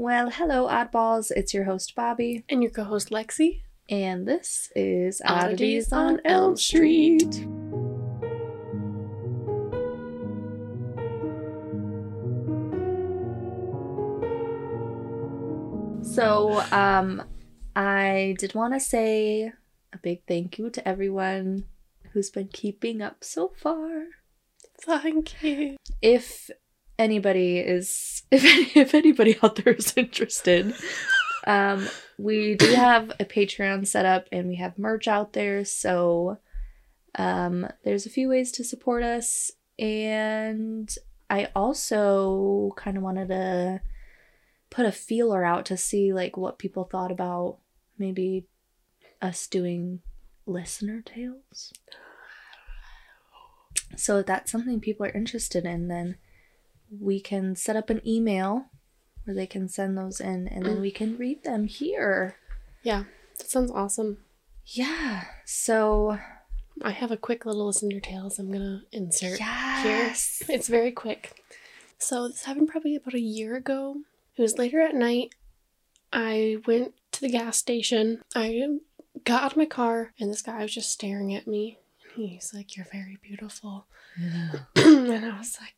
Well, hello, oddballs. It's your host, Bobby, And your co host, Lexi. and this is Oddities on Elm Street. So, um, I did want to say a big thank you to everyone who's been keeping up so far. Thank you. If anybody is, if if anybody out there is interested, um, we do have a Patreon set up and we have merch out there. So, um, there's a few ways to support us, and I also kind of wanted to put a feeler out to see like what people thought about maybe us doing listener tales. So if that's something people are interested in, then we can set up an email where they can send those in and then we mm. can read them here. Yeah, that sounds awesome. Yeah. So I have a quick little listener tales I'm going to insert yes. here. It's very quick. So, this happened probably about a year ago. It was later at night. I went to the gas station. I got out of my car, and this guy was just staring at me. He's like, You're very beautiful. Yeah. and I was like,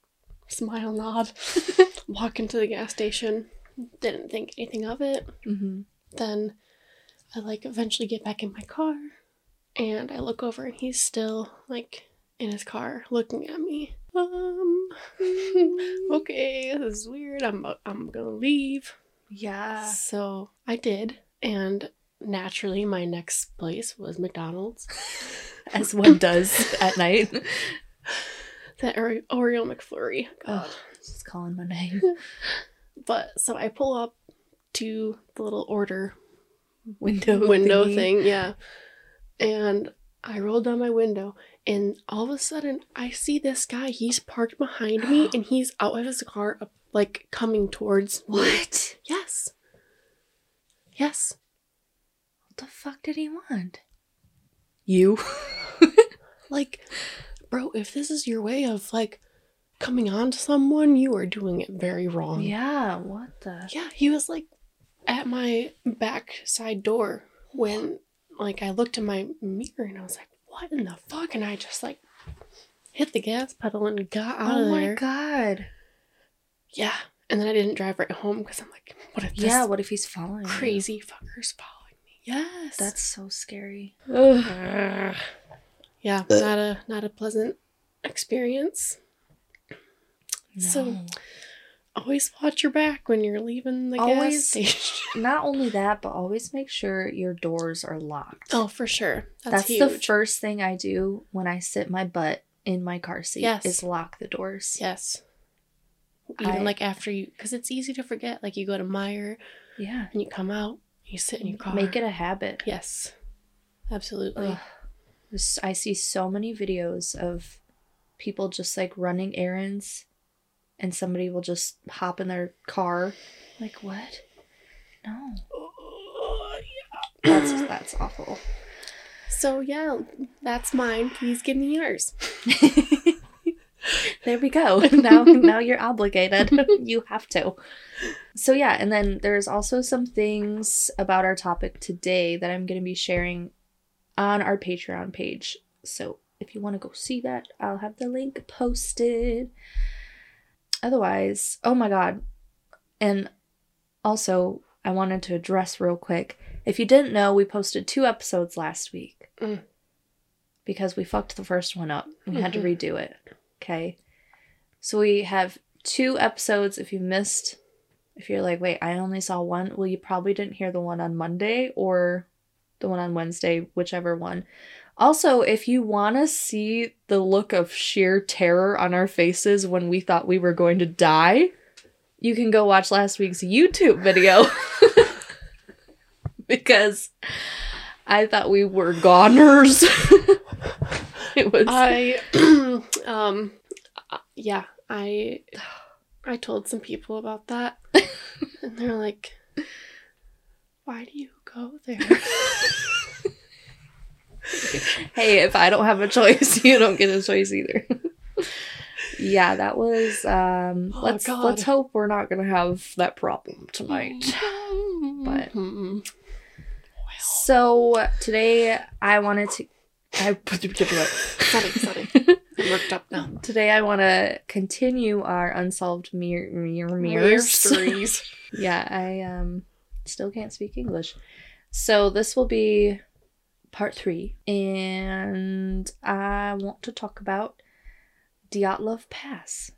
smile, nod, walk into the gas station. Didn't think anything of it. hmm Then I like eventually get back in my car and I look over and he's still like in his car looking at me. Um okay, this is weird. I'm I'm to leave. Yeah. So I did and naturally my next place was McDonald's. As one does at night. The Ore- Oreo McFlurry. God. Oh, just calling my name. But so I pull up to the little order Window window thingy. thing, yeah. And I roll down my window, and all of a sudden, I see this guy. He's parked behind me, and he's out of his car, like coming towards me. What? Yes. Yes. What the fuck did he want? You? Like, bro, if this is your way of like coming on to someone, you are doing it very wrong. yeah, what the? Yeah, he was like at my back side door when like I looked in my mirror and I was like, what in the fuck? And I just like hit the gas pedal and got out Oh of my god. Yeah. And then I didn't drive right home because I'm like, what if this Yeah, what if he's following you? crazy fucker's following me? Yes. That's so scary. Ugh. Yeah, not a not a pleasant experience. So- Always watch your back when you're leaving the gas Always- station. Not only that, but always make sure your doors are locked. oh, for sure. That's, That's, huge. the first thing I do when I sit my butt in my car seat Yes. is lock the doors. Yes. Even I- like after you, because it's easy to forget. Like you go to Meijer Yeah. and you come out, you sit in your car. Make it a habit. Yes. Absolutely. Ugh. I see so many videos of people just like running errands and somebody will just hop in their car. Like, what? No. Oh, that's that's awful. So yeah, that's mine. Please give me yours. there we go. Now now you're obligated. you have to. So yeah, and then there's also some things about our topic today that I'm going to be sharing on our Patreon page. So if you want to go see that, I'll have the link posted. Otherwise, oh my god. And also, I wanted to address real quick. If you didn't know, we posted two episodes last week. Mm. Because we fucked the first one up. We had to Mhm. redo it. Okay. So we have two episodes. If you missed, if you're like, wait, I only saw one, well, you probably didn't hear the one on Monday or the one on Wednesday, whichever one. Also, if you want to see the look of sheer terror on our faces when we thought we were going to die, you can go watch last week's YouTube video. because I thought we were goners. it was. I, um, uh, yeah, I, I told some people about that, and they're like, "Why do you go there?" hey, if I don't have a choice, you don't get a choice either. yeah, that was um Oh, let's God. let's hope we're not gonna have that problem tonight. But- Mm. So today I wanted to I put you keep up. sorry, sorry. Worked up now. today I want to continue our unsolved mir- mir- mirrors. Mysteries. yeah, I um still can't speak English. So this will be part 3 and I want to talk about Dyatlov Pass.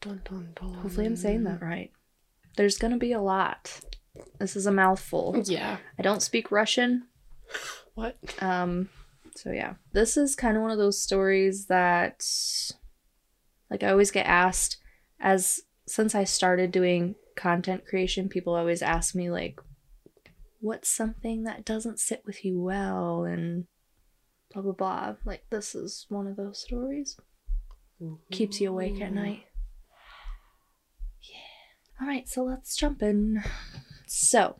dun, dun, dun. Hopefully I'm saying that right. There's to be a lot. This is a mouthful. Yeah. I don't speak Russian. What? Um so yeah. This is kind of one of those stories that like I always get asked as since I started doing content creation, people always ask me like what's something that doesn't sit with you well and blah blah blah. Like this is one of those stories. Keeps you awake at mm-hmm. night. Yeah. All right, so let's jump in. So,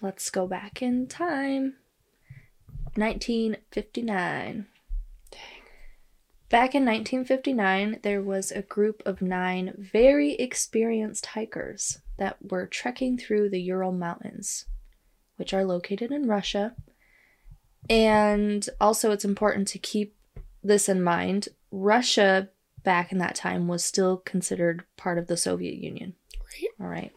let's go back in time. 1959. Back in 1959, there was a group of nine very experienced hikers that were trekking through the Ural Mountains, which are located in Russia. And also, it's important to keep this in mind. Russia, back in that time, was still considered part of the Soviet Union. Right. All right.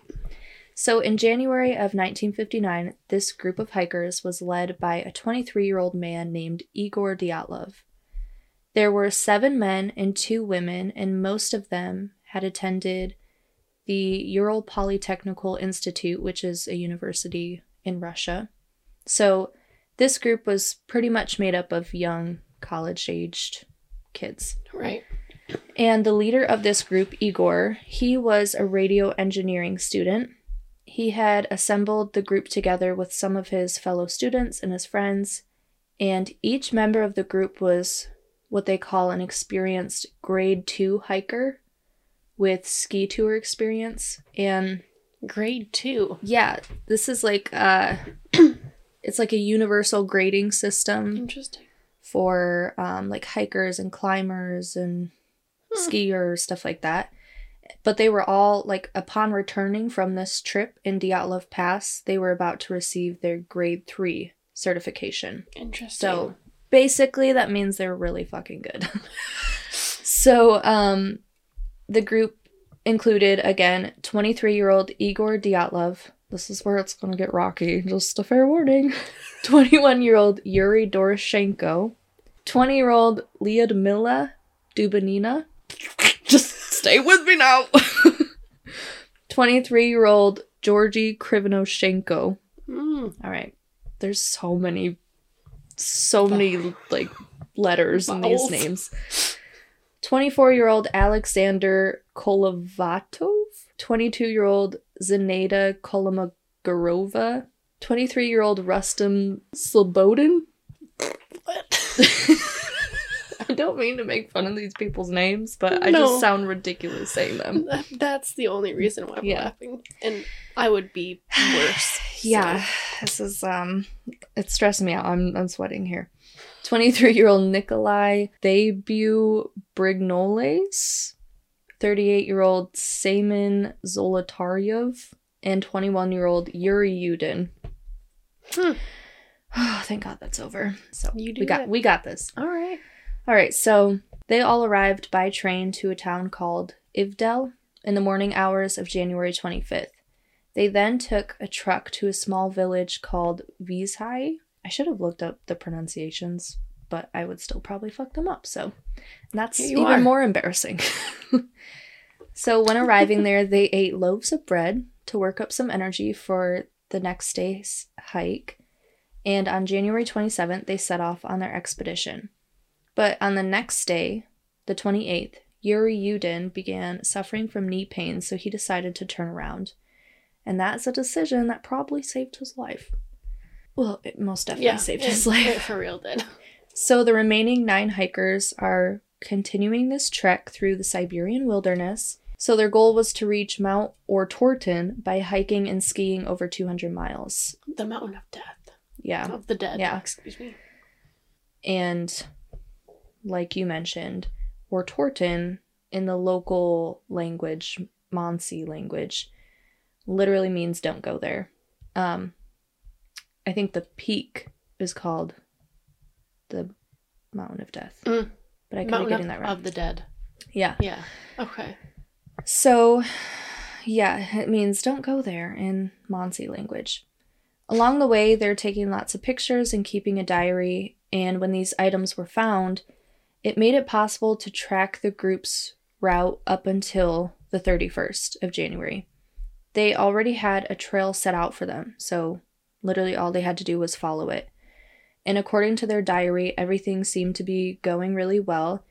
So, in January of 1959, this group of hikers was led by a 23 year old man named Igor Dyatlov. There were seven men and two women, and most of them had attended the Ural Polytechnical Institute, which is a university in Russia. So, this group was pretty much made up of young, college aged kids. Right. And the leader of this group, Igor, he was a radio engineering student. He had assembled the group together with some of his fellow students and his friends, and each member of the group was what they call an experienced grade 2 hiker with ski tour experience. And Grade two. yeah, this is like uh it's like a universal grading system Interesting. for um, like hikers and climbers and Hmm. skiers, stuff like that. But they were all like upon returning from this trip in Dyatlov Pass, they were about to receive their grade three certification. Interesting. So basically, that means they're really fucking good. so um, the group included again 23 year old Igor Dyatlov. This is where it's gonna get rocky. Just a fair warning. 21 year old Yuri Doroshenko. 20 year old Lyudmila Dubanina. Just stay with me now. 23 year old Georgy Krivonoshenko. Mm. All right. There's so many, so many like letters in these names. 24 year old Alexander Kolovatov. 22 year old Zeneda Kolomogorova. 23 year old Rustam Slobodin. What? I don't mean to make fun of these people's names, but I No. just sound ridiculous saying them. That's the only reason why I'm Yeah. laughing. And I would be worse. Yeah, this is um it's stressing me out. I'm I'm sweating here. 23-year-old Nikolai Debut Brignoles, 38-year-old Semen Zolotaryov, and 21-year-old Yuri Yudin. Hmm. Oh, thank God that's over. So You do we got it. we got this. All right. All right, so they all arrived by train to a town called Ivdel in the morning hours of January 25th. They then took a truck to a small village called Vizhai. I should have looked up the pronunciations, but I would still probably fuck them up, so that's even are. more embarrassing. so when arriving there, they ate loaves of bread to work up some energy for the next day's hike. And on January 27th, they set off on their expedition. But on the next day, the 28th, Yuri Yudin began suffering from knee pain, so he decided to turn around. And that's a decision that probably saved his life. Well, it most definitely Yeah. saved it- his life. for real did. So the remaining nine hikers are continuing this trek through the Siberian wilderness. So their goal was to reach Mount Otorten by hiking and skiing over 200 miles. The mountain of death. Yeah. Of the dead. Yeah. Excuse me. And like you mentioned, Otorten in the local language, Mansi language, literally means don't go there. Um, I think the peak is called the Mountain of Death, Mm. but I could be getting that wrong. of the dead. yeah. Yeah. Okay. So, yeah, it means don't go there in Mansi language. Along the way, they're taking lots of pictures and keeping a diary, and when these items were found, it made it possible to track the group's route up until the 31st of January. They already had a trail set out for them, so literally all they had to do was follow it. And according to their diary, everything seemed to be going really well.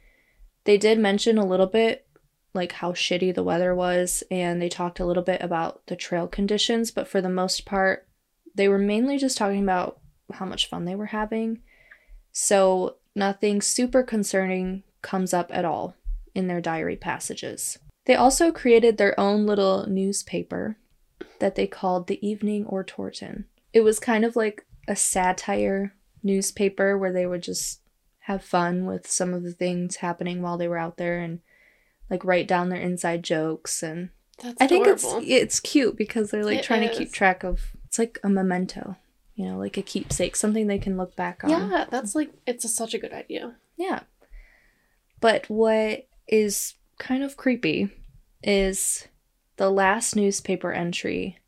They did mention a little bit like how shitty the weather was and they talked a little bit about the trail conditions but for the most part they were mainly just talking about how much fun they were having so nothing super concerning comes up at all in their diary passages. They also created their own little newspaper that they called the evening Otorten. It was kind of like a satire newspaper where they would just have fun with some of the things happening while they were out there and like write down their inside jokes and That's I think adorable. it's it's cute because they're like It trying to keep track of it's like a memento, you know, like a keepsake, something they can look back on. yeah, that's like it's a, such a good idea. Yeah. But what is kind of creepy is the last newspaper entry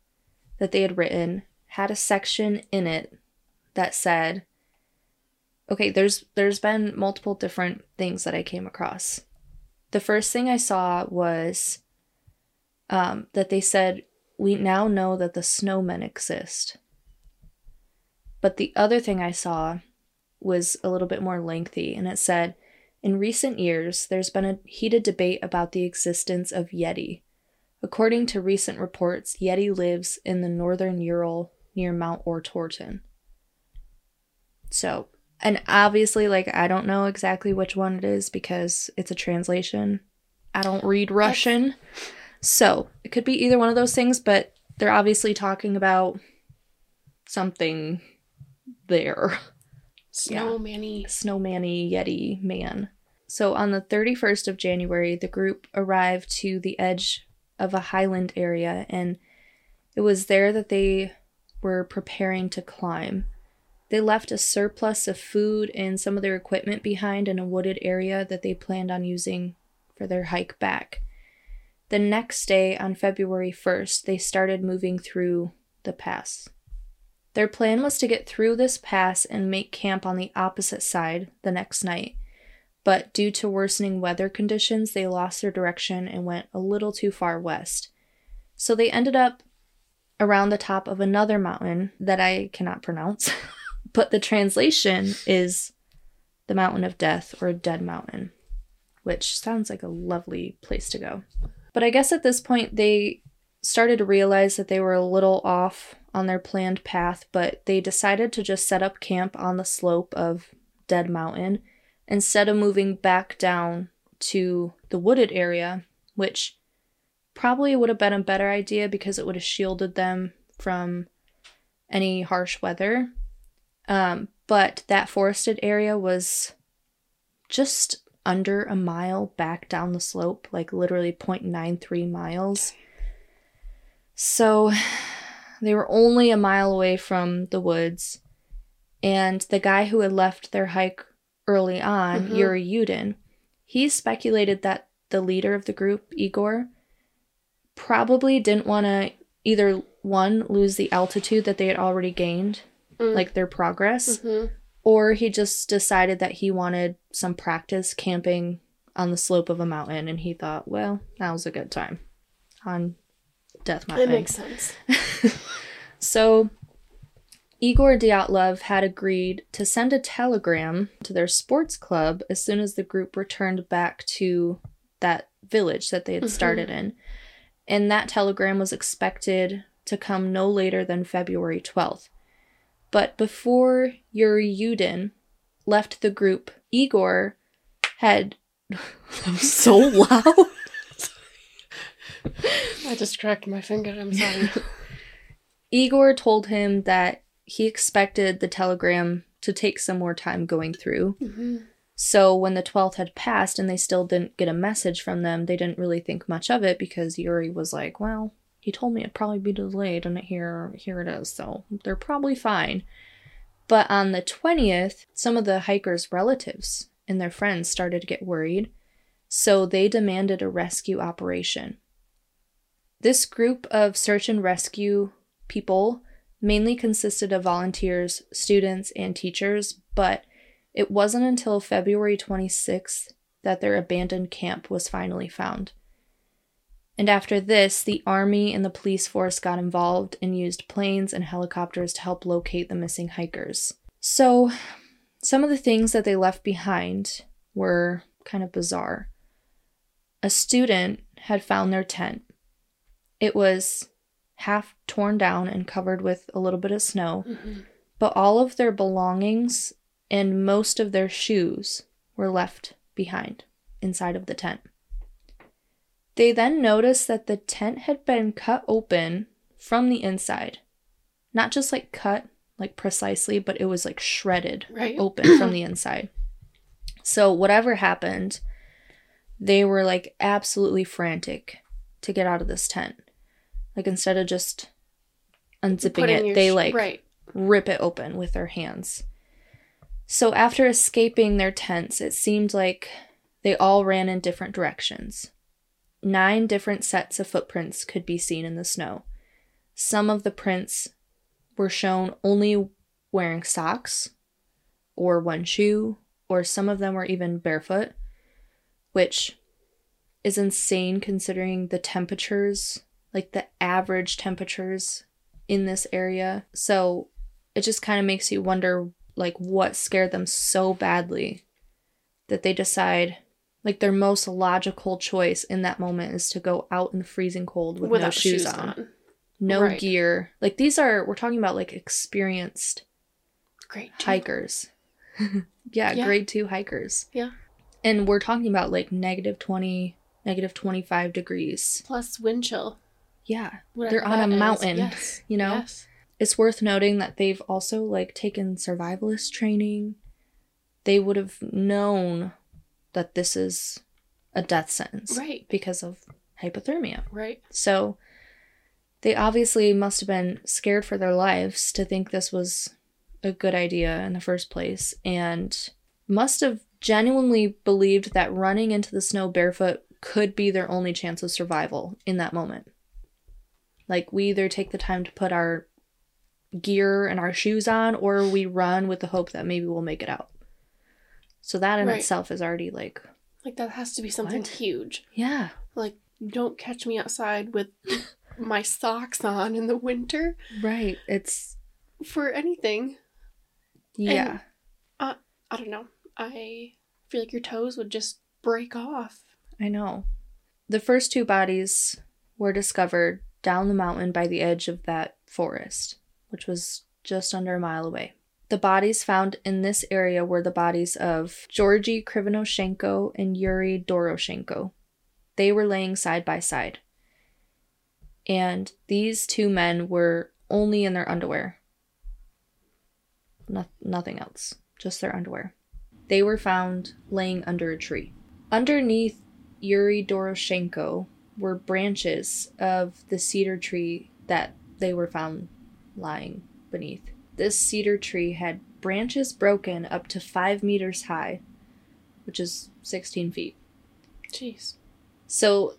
that they had written had a section in it that said okay, there's there's been multiple different things that I came across. The first thing I saw was um, that they said we now know that the snowmen exist. But the other thing I saw was a little bit more lengthy, and it said, In recent years, there's been a heated debate about the existence of Yeti. According to recent reports, Yeti lives in the northern Ural near Mount Otorten. So, and obviously, like, I don't know exactly which one it is because it's a translation. I don't read Russian. So, it could be either one of those things, but they're obviously talking about something there. Snow Manny. Snowmanny Yeti man. So on the 31st of January, the group arrived to the edge of a highland area, and it was there that they were preparing to climb. They left a surplus of food and some of their equipment behind in a wooded area that they planned on using for their hike back. The next day, on February 1st, they started moving through the pass. Their plan was to get through this pass and make camp on the opposite side the next night. But due to worsening weather conditions, they lost their direction and went a little too far west. So they ended up around the top of another mountain that I cannot pronounce, but the translation is the Mountain of Death or Dead Mountain, which sounds like a lovely place to go. But I guess at this point, they started to realize that they were a little off on their planned path, but they decided to just set up camp on the slope of Dead Mountain instead of moving back down to the wooded area, which probably would have been a better idea because it would have shielded them from any harsh weather. Um, but that forested area was just under a mile back down the slope, like literally 0.93 miles. So they were only a mile away from the woods, and the guy who had left their hike early on, Mhm. Yuri Yudin, he speculated that the leader of the group, Igor, probably didn't want to either one lose the altitude that they had already gained, Mm. like their progress, hmm or he just decided that he wanted some practice camping on the slope of a mountain and he thought, well, now's a good time on Death It Mountain. makes sense. So Igor Dyatlov had agreed to send a telegram to their sports club as soon as the group returned back to that village that they had Mhm. started in. And that telegram was expected to come no later than February 12th. But before Yuri Yudin left the group, Igor had. that was so loud. I just cracked my finger. I'm sorry. Igor told him that he expected the telegram to take some more time going through. hmm So when the 12th had passed and they still didn't get a message from them, they didn't really think much of it because Yuri was like, well, he told me it'd probably be delayed and here here it is. So they're probably fine. But on the 20th, some of the hikers' relatives and their friends started to get worried, so they demanded a rescue operation. This group of search and rescue people mainly consisted of volunteers, students, and teachers, but it wasn't until February 26th that their abandoned camp was finally found. And after this, the army and the police force got involved and used planes and helicopters to help locate the missing hikers. So, some of the things that they left behind were kind of bizarre. A student had found their tent. It was half torn down and covered with a little bit of snow, Mm-hmm. but all of their belongings and most of their shoes were left behind inside of the tent. They then noticed that the tent had been cut open from the inside. Not just like cut, like precisely, but it was like shredded Right. open from the inside. So, whatever happened, they were like absolutely frantic to get out of this tent. Like, instead of just unzipping it, they sh- like right. rip it open with their hands. So, after escaping their tents, it seemed like they all ran in different directions. Nine different sets of footprints could be seen in the snow. Some of the prints were shown only wearing socks or one shoe, or some of them were even barefoot, which is insane considering the temperatures, like the average temperatures in this area. So it just kind of makes you wonder like what scared them so badly that they decide like their most logical choice in that moment is to go out in the freezing cold with no shoes, shoes on, on. no Right. gear. Like these are we're talking about like experienced Great. hikers. yeah, Yeah. grade 2 hikers. Yeah. And we're talking about like negative 20, negative 25 degrees. Plus wind chill. Yeah. whatever They're on a mountain, Yes. you know? Yes. It's worth noting that they've also like taken survivalist training. They would have known that this is a death sentence Right. because of hypothermia. Right. So they obviously must have been scared for their lives to think this was a good idea in the first place and must have genuinely believed that running into the snow barefoot could be their only chance of survival in that moment. Like we either take the time to put our gear and our shoes on or we run with the hope that maybe we'll make it out. So that in Right. itself is already like, Like that has to be something What? huge. yeah, Like don't catch me outside with my socks on in the winter right. It's for anything. yeah. I don't know. I feel like your toes would just break off. I know. The first two bodies were discovered down the mountain by the edge of that forest, which was just under a mile away. The bodies found in this area were the bodies of Georgy Krivonoshenko and Yuri Doroshenko. They were laying side by side. And these two men were only in their underwear. No- nothing else, just their underwear. They were found laying under a tree. Underneath Yuri Doroshenko were branches of the cedar tree that they were found lying beneath. This cedar tree had branches broken up to five meters high, which is 16 feet. Jeez. So,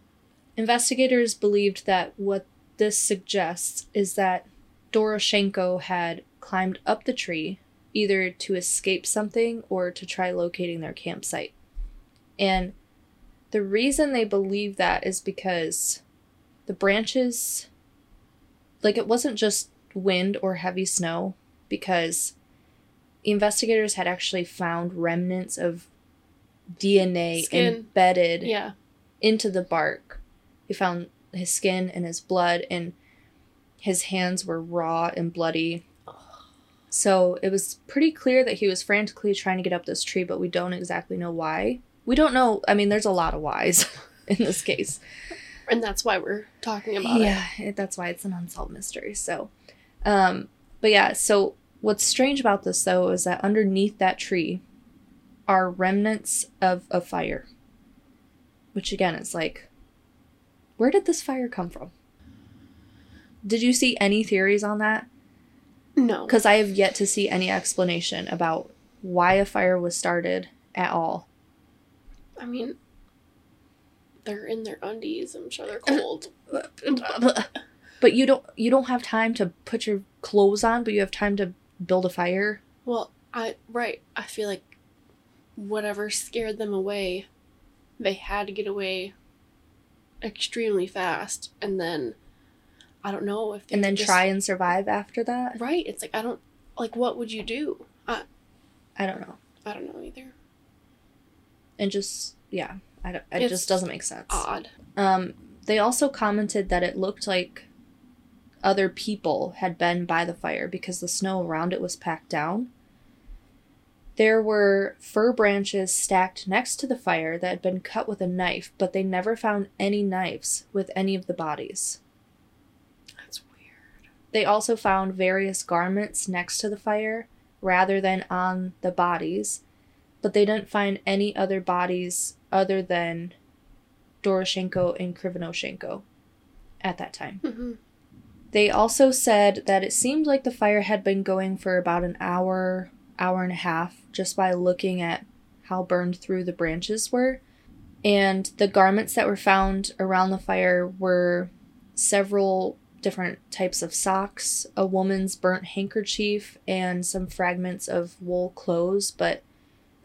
investigators believed that what this suggests is that Doroshenko had climbed up the tree either to escape something or to try locating their campsite. And the reason they believe that is because the branches, like, it wasn't just wind or heavy snow, because investigators had actually found remnants of DNA Skin. embedded Yeah. into the bark. They found his skin and his blood, and his hands were raw and bloody. So it was pretty clear that he was frantically trying to get up this tree, but we don't exactly know why. We don't know. I mean, there's a lot of whys in this case. And that's why we're talking about it. yeah, that's why it's an unsolved mystery. So, um, but yeah, so what's strange about this though is that underneath that tree, are remnants of a fire. Which again is like, where did this fire come from? Did you see any theories on that? No. Because I have yet to see any explanation about why a fire was started at all. I mean, they're in their undies. I'm sure they're cold. But you don't you don't have time to put your clothes on, but you have time to build a fire. well, I right. I feel like whatever scared them away, they had to get away extremely fast, and then I don't know if they And then just- try and survive after that. Right. It's like I don't like. What would you do? I I don't know. I don't know either. And just yeah, I don't, it It's just doesn't make sense. Odd. Um, they also commented that it looked like other people had been by the fire because the snow around it was packed down. There were fir branches stacked next to the fire that had been cut with a knife, but they never found any knives with any of the bodies. That's weird. They also found various garments next to the fire rather than on the bodies, but they didn't find any other bodies other than Doroshenko and Krivonoshenko at that time. Mm-hmm. They also said that it seemed like the fire had been going for about an hour, hour and a half, just by looking at how burned through the branches were. And the garments that were found around the fire were several different types of socks, a woman's burnt handkerchief, and some fragments of wool clothes, but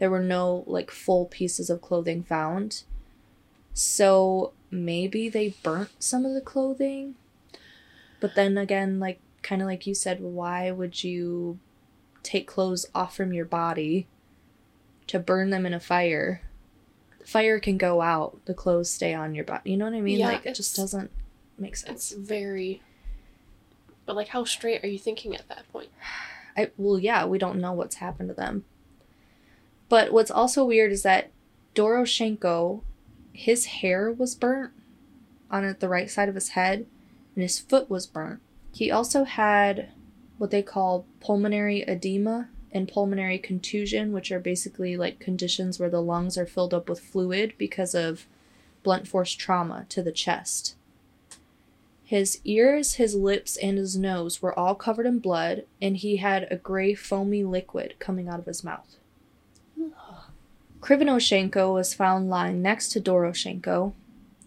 there were no like full pieces of clothing found. So maybe they burnt some of the clothing. But then again, like kind of like you said, why would you take clothes off from your body to burn them in a fire? The fire can go out, the clothes stay on your body. You know what I mean? Yeah, like it just doesn't make sense. It's very. But like, how straight are you thinking at that point? I well, yeah, we don't know what's happened to them. But what's also weird is that Doroshenko, his hair was burnt on the right side of his head, and his foot was burnt. He also had what they call pulmonary edema and pulmonary contusion, which are basically like conditions where the lungs are filled up with fluid because of blunt force trauma to the chest. His ears, his lips, and his nose were all covered in blood, and he had a gray foamy liquid coming out of his mouth. Krivonoshenko was found lying next to Doroshenko.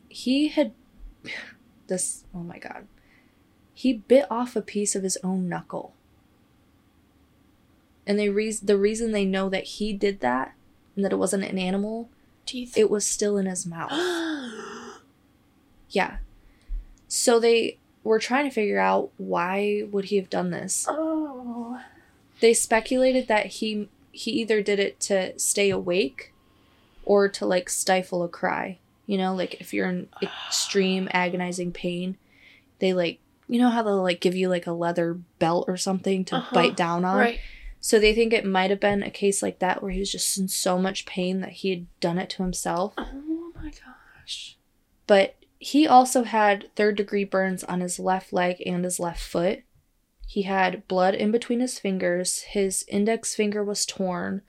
He had this oh my god. He bit off a piece of his own knuckle. And they re- the reason they know that he did that and that it wasn't an animal, Teeth. it was still in his mouth. Yeah. So they were trying to figure out why would he have done this. oh. They speculated that he he either did it to stay awake or to like stifle a cry. You know, like if you're in extreme agonizing pain, they like you know how they'll like give you like a leather belt or something to Uh-huh. bite down on. Right. So they think it might have been a case like that where he was just in so much pain that he had done it to himself. Oh my gosh. but he also had third degree burns on his left leg and his left foot. He had blood in between his fingers. His index finger was torn.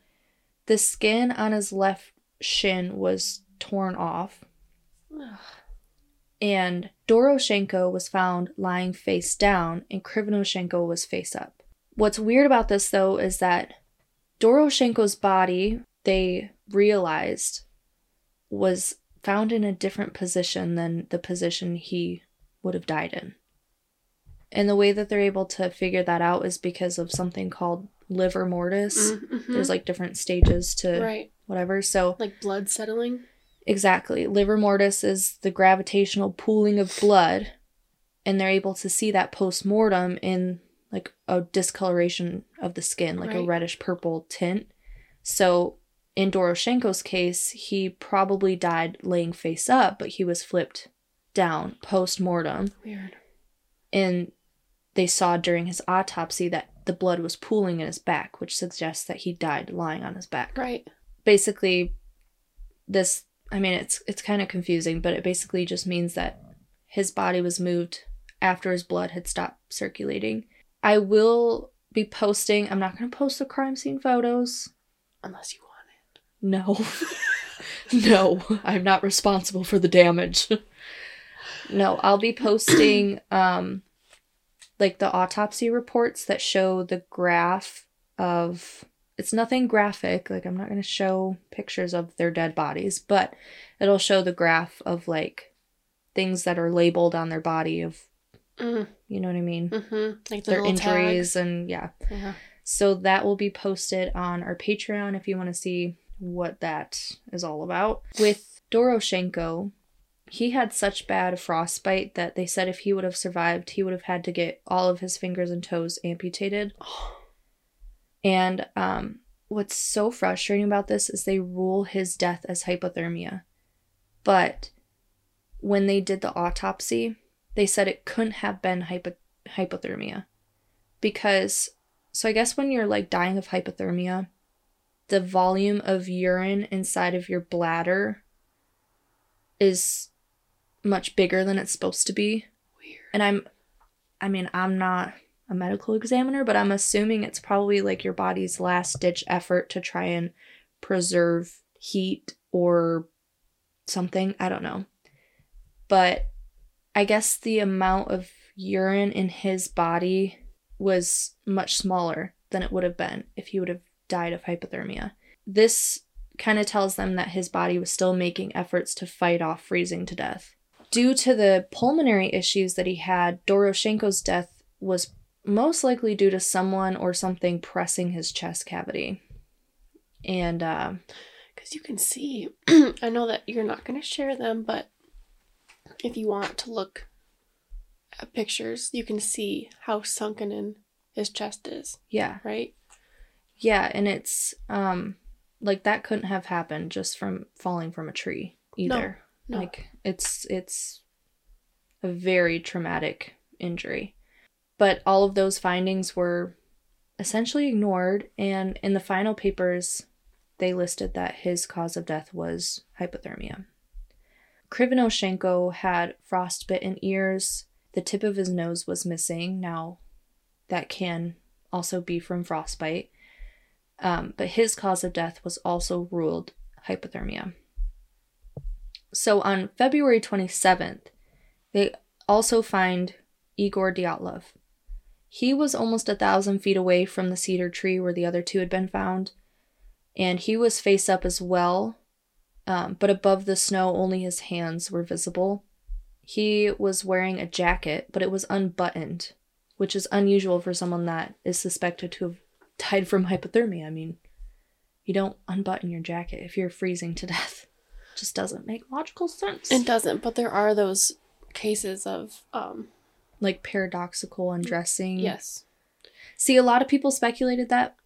The skin on his left shin was torn off. Ugh. And Doroshenko was found lying face down, and Krivonoshenko was face up. What's weird about this, though, is that Doroshenko's body, they realized, was found in a different position than the position he would have died in. And the way that they're able to figure that out is because of something called livor mortis. Mhm. There's like different stages to right, whatever. So, like blood settling. Exactly. Livor mortis is the gravitational pooling of blood, and they're able to see that post mortem in like a discoloration of the skin, like a reddish purple tint. So in Doroshenko's case, he probably died laying face up, but he was flipped down post mortem, Weird. and they saw during his autopsy that the blood was pooling in his back, which suggests that he died lying on his back Right. basically this i mean it's it's kind of confusing but it basically just means that his body was moved after his blood had stopped circulating i will be posting i'm not going to post the crime scene photos Unless you want it. No. no, I'm not responsible for the damage. no, I'll be posting um like the autopsy reports that show the graph of it's nothing graphic, like I'm not going to show pictures of their dead bodies, but it'll show the graph of like things that are labeled on their body of Mm, you know what I mean? mm-hmm. Like the Their injuries tags. and yeah. Yeah. So that will be posted on our Patreon if you want to see what that is all about. With Doroshenko, he had such bad frostbite that they said if he would have survived, he would have had to get all of his fingers and toes amputated. And um, what's so frustrating about this is they rule his death as hypothermia. But when they did the autopsy, they said it couldn't have been hypo- hypothermia. Because, so I guess when you're like dying of hypothermia, the volume of urine inside of your bladder is much bigger than it's supposed to be. Weird. And I'm, I mean, I'm not a medical examiner, but I'm assuming it's probably like your body's last ditch effort to try and preserve heat or something. I don't know. But I guess the amount of urine in his body was much smaller than it would have been if he would have died of hypothermia. This kind of tells them that his body was still making efforts to fight off freezing to death. Due to the pulmonary issues that he had, Doroshenko's death was most likely due to someone or something pressing his chest cavity. And uh, Because you can see, I know that you're not going to share them, but if you want to look at pictures, you can see how sunken in his chest is, yeah, right? yeah, and it's um like that couldn't have happened just from falling from a tree either. no. Like it's it's a very traumatic injury. But all of those findings were essentially ignored and in the final papers they listed that his cause of death was hypothermia. Krivonoshenko had frostbitten ears. The tip of his nose was missing. Now, that can also be from frostbite. Um, but his cause of death was also ruled hypothermia. So on February 27th, they also find Igor Dyatlov. He was almost a thousand feet away from the cedar tree where the other two had been found, and he was face up as well, um, but above the snow, only his hands were visible. He was wearing a jacket, but it was unbuttoned, which is unusual for someone that is suspected to have died from hypothermia. I mean, you don't unbutton your jacket if you're freezing to death. Just doesn't make logical sense. It doesn't, but there are those cases of, um, like paradoxical undressing. yes. See, a lot of people speculated that,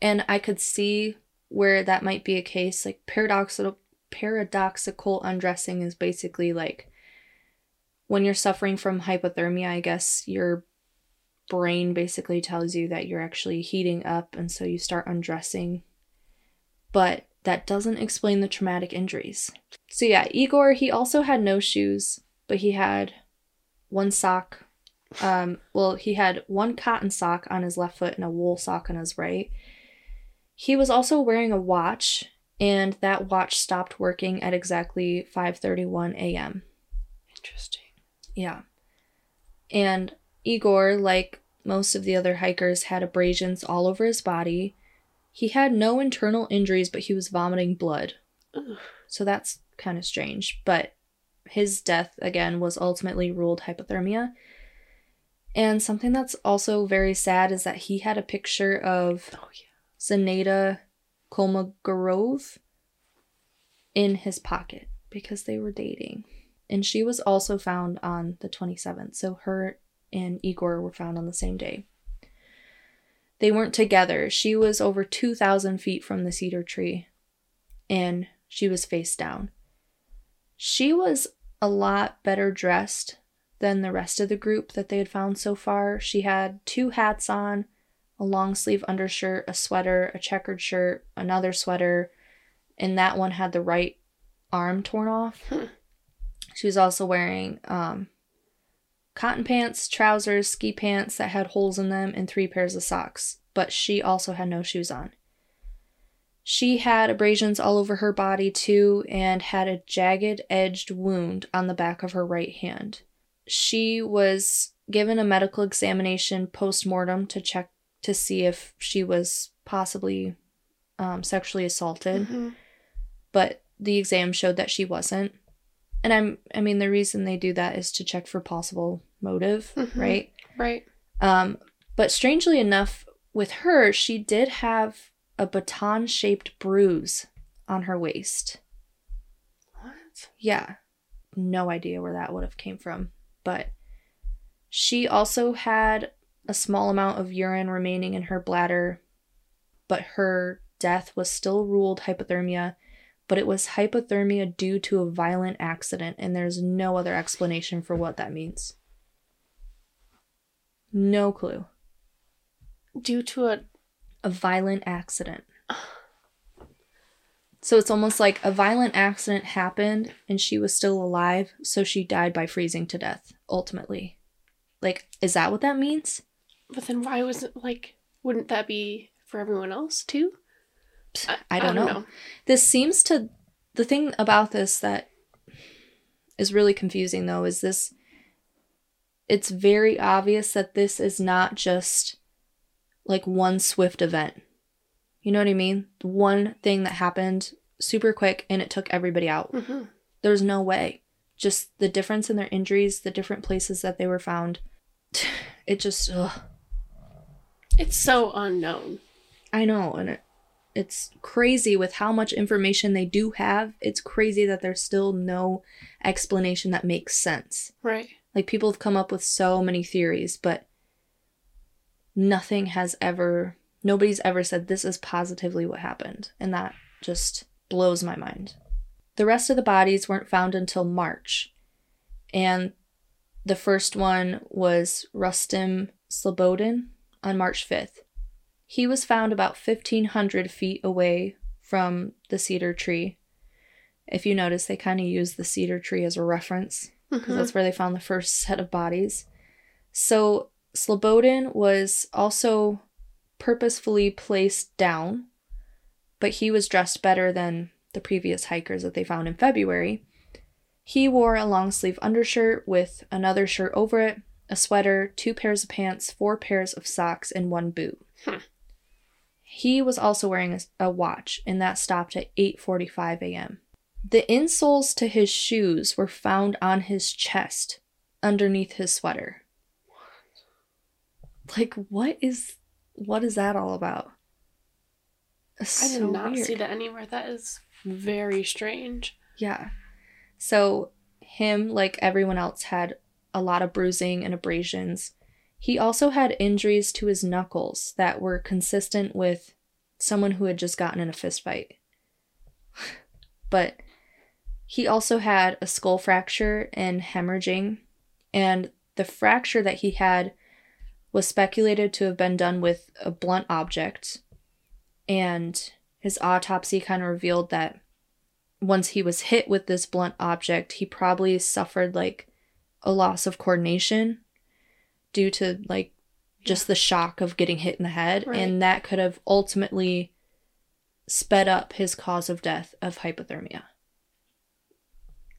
and I could see where that might be a case. Like paradoxical paradoxical undressing is basically like when you're suffering from hypothermia, I guess your brain basically tells you that you're actually heating up and so you start undressing. But that doesn't explain the traumatic injuries. So yeah, Igor, he also had no shoes, but he had one sock. Um, well, he had one cotton sock on his left foot and a wool sock on his right. He was also wearing a watch, and that watch stopped working at exactly 5:31 a.m. Interesting. Yeah. And Igor, like most of the other hikers, had abrasions all over his body. He had no internal injuries, but he was vomiting blood. Ugh. So that's kind of strange. But his death, again, was ultimately ruled hypothermia. And something that's also very sad is that he had a picture of Oh, yeah. Kolmogorov in his pocket because they were dating. And she was also found on the 27th. So her and Igor were found on the same day. They weren't together. She was over 2,000 feet from the cedar tree and she was face down. She was a lot better dressed than the rest of the group that they had found so far. She had two hats on, a long sleeve undershirt, a sweater, a checkered shirt, another sweater, and that one had the right arm torn off. She was also wearing um, cotton pants, trousers, ski pants that had holes in them, and three pairs of socks, but she also had no shoes on. She had abrasions all over her body too and had a jagged edged wound on the back of her right hand. She was given a medical examination post mortem to check to see if she was possibly um, sexually assaulted, Mhm. but the exam showed that she wasn't. And I'm I mean the reason they do that is to check for possible motive, Mhm. right? Right. Um, but strangely enough, with her, she did have a baton shaped bruise on her waist. What? Yeah. No idea where that would have came from. But she also had a small amount of urine remaining in her bladder, but her death was still ruled hypothermia, but it was hypothermia due to a violent accident, and there's no other explanation for what that means. No clue. Due to a A violent accident. So it's almost like a violent accident happened and she was still alive, so she died by freezing to death, ultimately. Like, is that what that means? but then why was it like wouldn't that be for everyone else too? I don't, know. This seems to. The thing about this that is really confusing, though, is this. It's very obvious that this is not just like one swift event. You know what I mean? One thing that happened super quick and it took everybody out. hmm There's no way. Just the difference in their injuries, the different places that they were found. It just, ugh. It's so unknown. I know, and it, it's crazy with how much information they do have. It's crazy that there's still no explanation that makes sense. Right. Like people have come up with so many theories, but nothing has ever nobody's ever said this is positively what happened, and that just blows my mind. The rest of the bodies weren't found until March. And the first one was Rustem Slobodin on March 5th. He was found about 1,500 feet away from the cedar tree. If you notice, they kind of use the cedar tree as a reference because Mhm. that's where they found the first set of bodies. So Slobodin was also purposefully placed down, but he was dressed better than the previous hikers that they found in February. He wore a long sleeve undershirt with another shirt over it, a sweater, two pairs of pants, four pairs of socks, and one boot. Hmm. He was also wearing a, a watch, and that stopped at 8:45 a.m. The insoles to his shoes were found on his chest, underneath his sweater. What? Like, what is what is that all about? It's I did so not see that anywhere. That is very strange. Yeah. So him, like everyone else, had a lot of bruising and abrasions. He also had injuries to his knuckles that were consistent with someone who had just gotten in a fist fight. but he also had a skull fracture and hemorrhaging, and the fracture that he had was speculated to have been done with a blunt object. And his autopsy kind of revealed that once he was hit with this blunt object, he probably suffered like a loss of coordination due to like just the shock of getting hit in the head. Right. And that could have ultimately sped up his cause of death of hypothermia.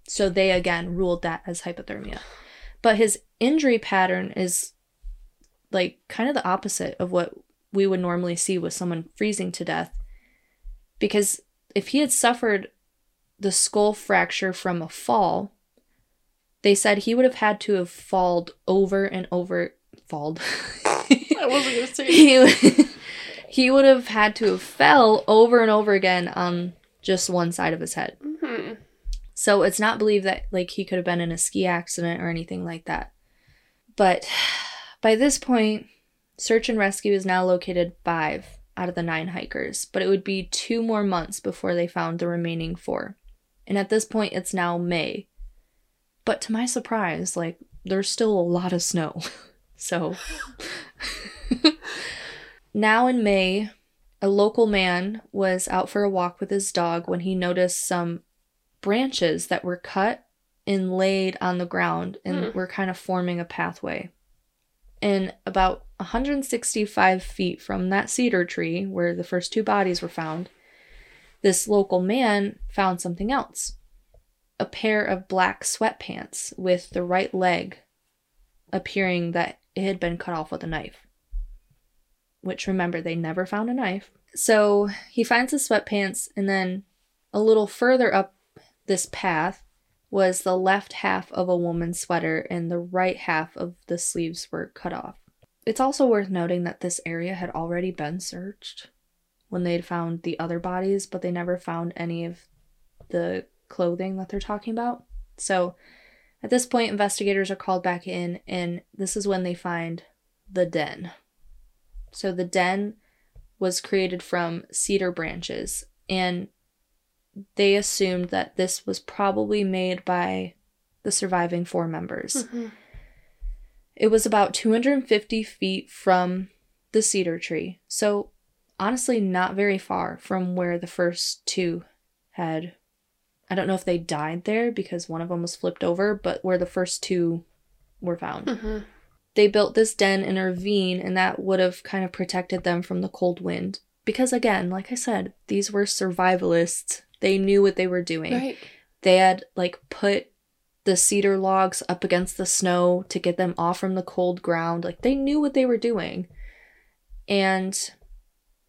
So they again ruled that as hypothermia. But his injury pattern is like kind of the opposite of what we would normally see with someone freezing to death. Because if he had suffered the skull fracture from a fall, they said he would have had to have falled over and over. Falled. I wasn't gonna say. he, he would have had to have fell over and over again on just one side of his head. So it's not believed that like he could have been in a ski accident or anything like that. But by this point, search and rescue has now located five out of the nine hikers, but it would be two more months before they found the remaining four. And at this point, it's now May. But to my surprise, like, there's still a lot of snow. so. now in May, a local man was out for a walk with his dog when he noticed some branches that were cut and laid on the ground and Hmm. were kind of forming a pathway. And about 165 feet from that cedar tree where the first two bodies were found, this local man found something else a pair of black sweatpants with the right leg appearing that it had been cut off with a knife. Which remember, they never found a knife. So he finds the sweatpants, and then a little further up this path was the left half of a woman's sweater, and the right half of the sleeves were cut off. It's also worth noting that this area had already been searched when they'd found the other bodies, but they never found any of the clothing that they're talking about. So at this point, investigators are called back in, and this is when they find the den. So the den was created from cedar branches, and they assumed that this was probably made by the surviving four members. Mm-hmm. It was about 250 feet from the cedar tree, so honestly, not very far from where the first two had. I don't know if they died there because one of them was flipped over, but where the first two were found. Mm-hmm. They built this den in a ravine, and that would have kind of protected them from the cold wind. Because, again, like I said, these were survivalists. They knew what they were doing. Right. They had, like, put the cedar logs up against the snow to get them off from the cold ground. Like, they knew what they were doing. And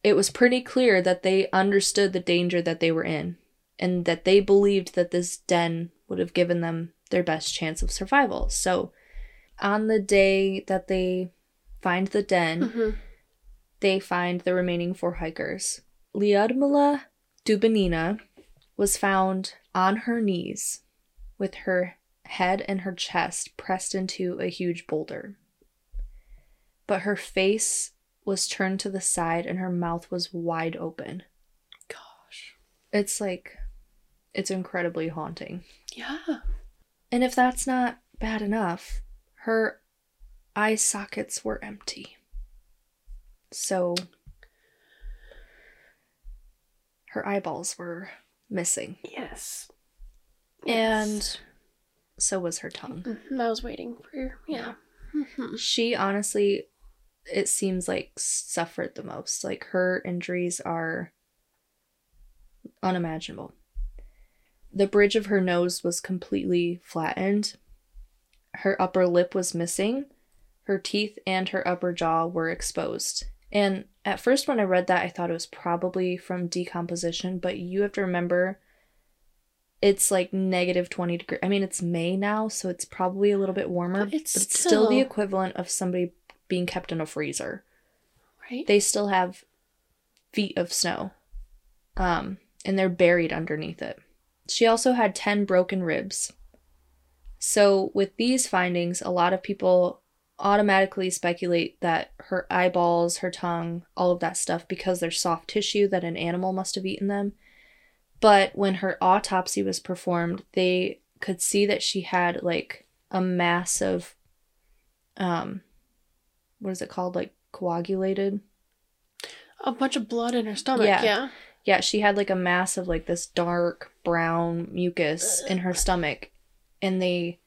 it was pretty clear that they understood the danger that they were in and that they believed that this den would have given them their best chance of survival. So, on the day that they find the den, Mm-hmm. they find the remaining four hikers. Lyudmila Dubinina was found on her knees with her head and her chest pressed into a huge boulder. But her face was turned to the side and her mouth was wide open. Gosh. It's like, it's incredibly haunting. Yeah. And if that's not bad enough, her eye sockets were empty. So her eyeballs were missing. Yes. And so was her tongue. Mhm, I was waiting for your. Yeah. Mhm. She honestly, it seems like suffered the most. Like her injuries are unimaginable. The bridge of her nose was completely flattened. Her upper lip was missing. Her teeth and her upper jaw were exposed. And at first, when I read that, I thought it was probably from decomposition, but you have to remember it's like negative 20 degree. I mean, it's May now, so it's probably a little bit warmer, But it's still the equivalent of somebody being kept in a freezer Right. they still have feet of snow um and they're buried underneath it she also had 10 broken ribs so with these findings a lot of people automatically speculate that her eyeballs her tongue all of that stuff because they're soft tissue that an animal must have eaten them but when her autopsy was performed they could see that she had like a mass of um what is it called like coagulated a bunch of blood in her stomach. Yeah. Yeah. yeah, she had like a mass of like this dark brown mucus in her stomach, and they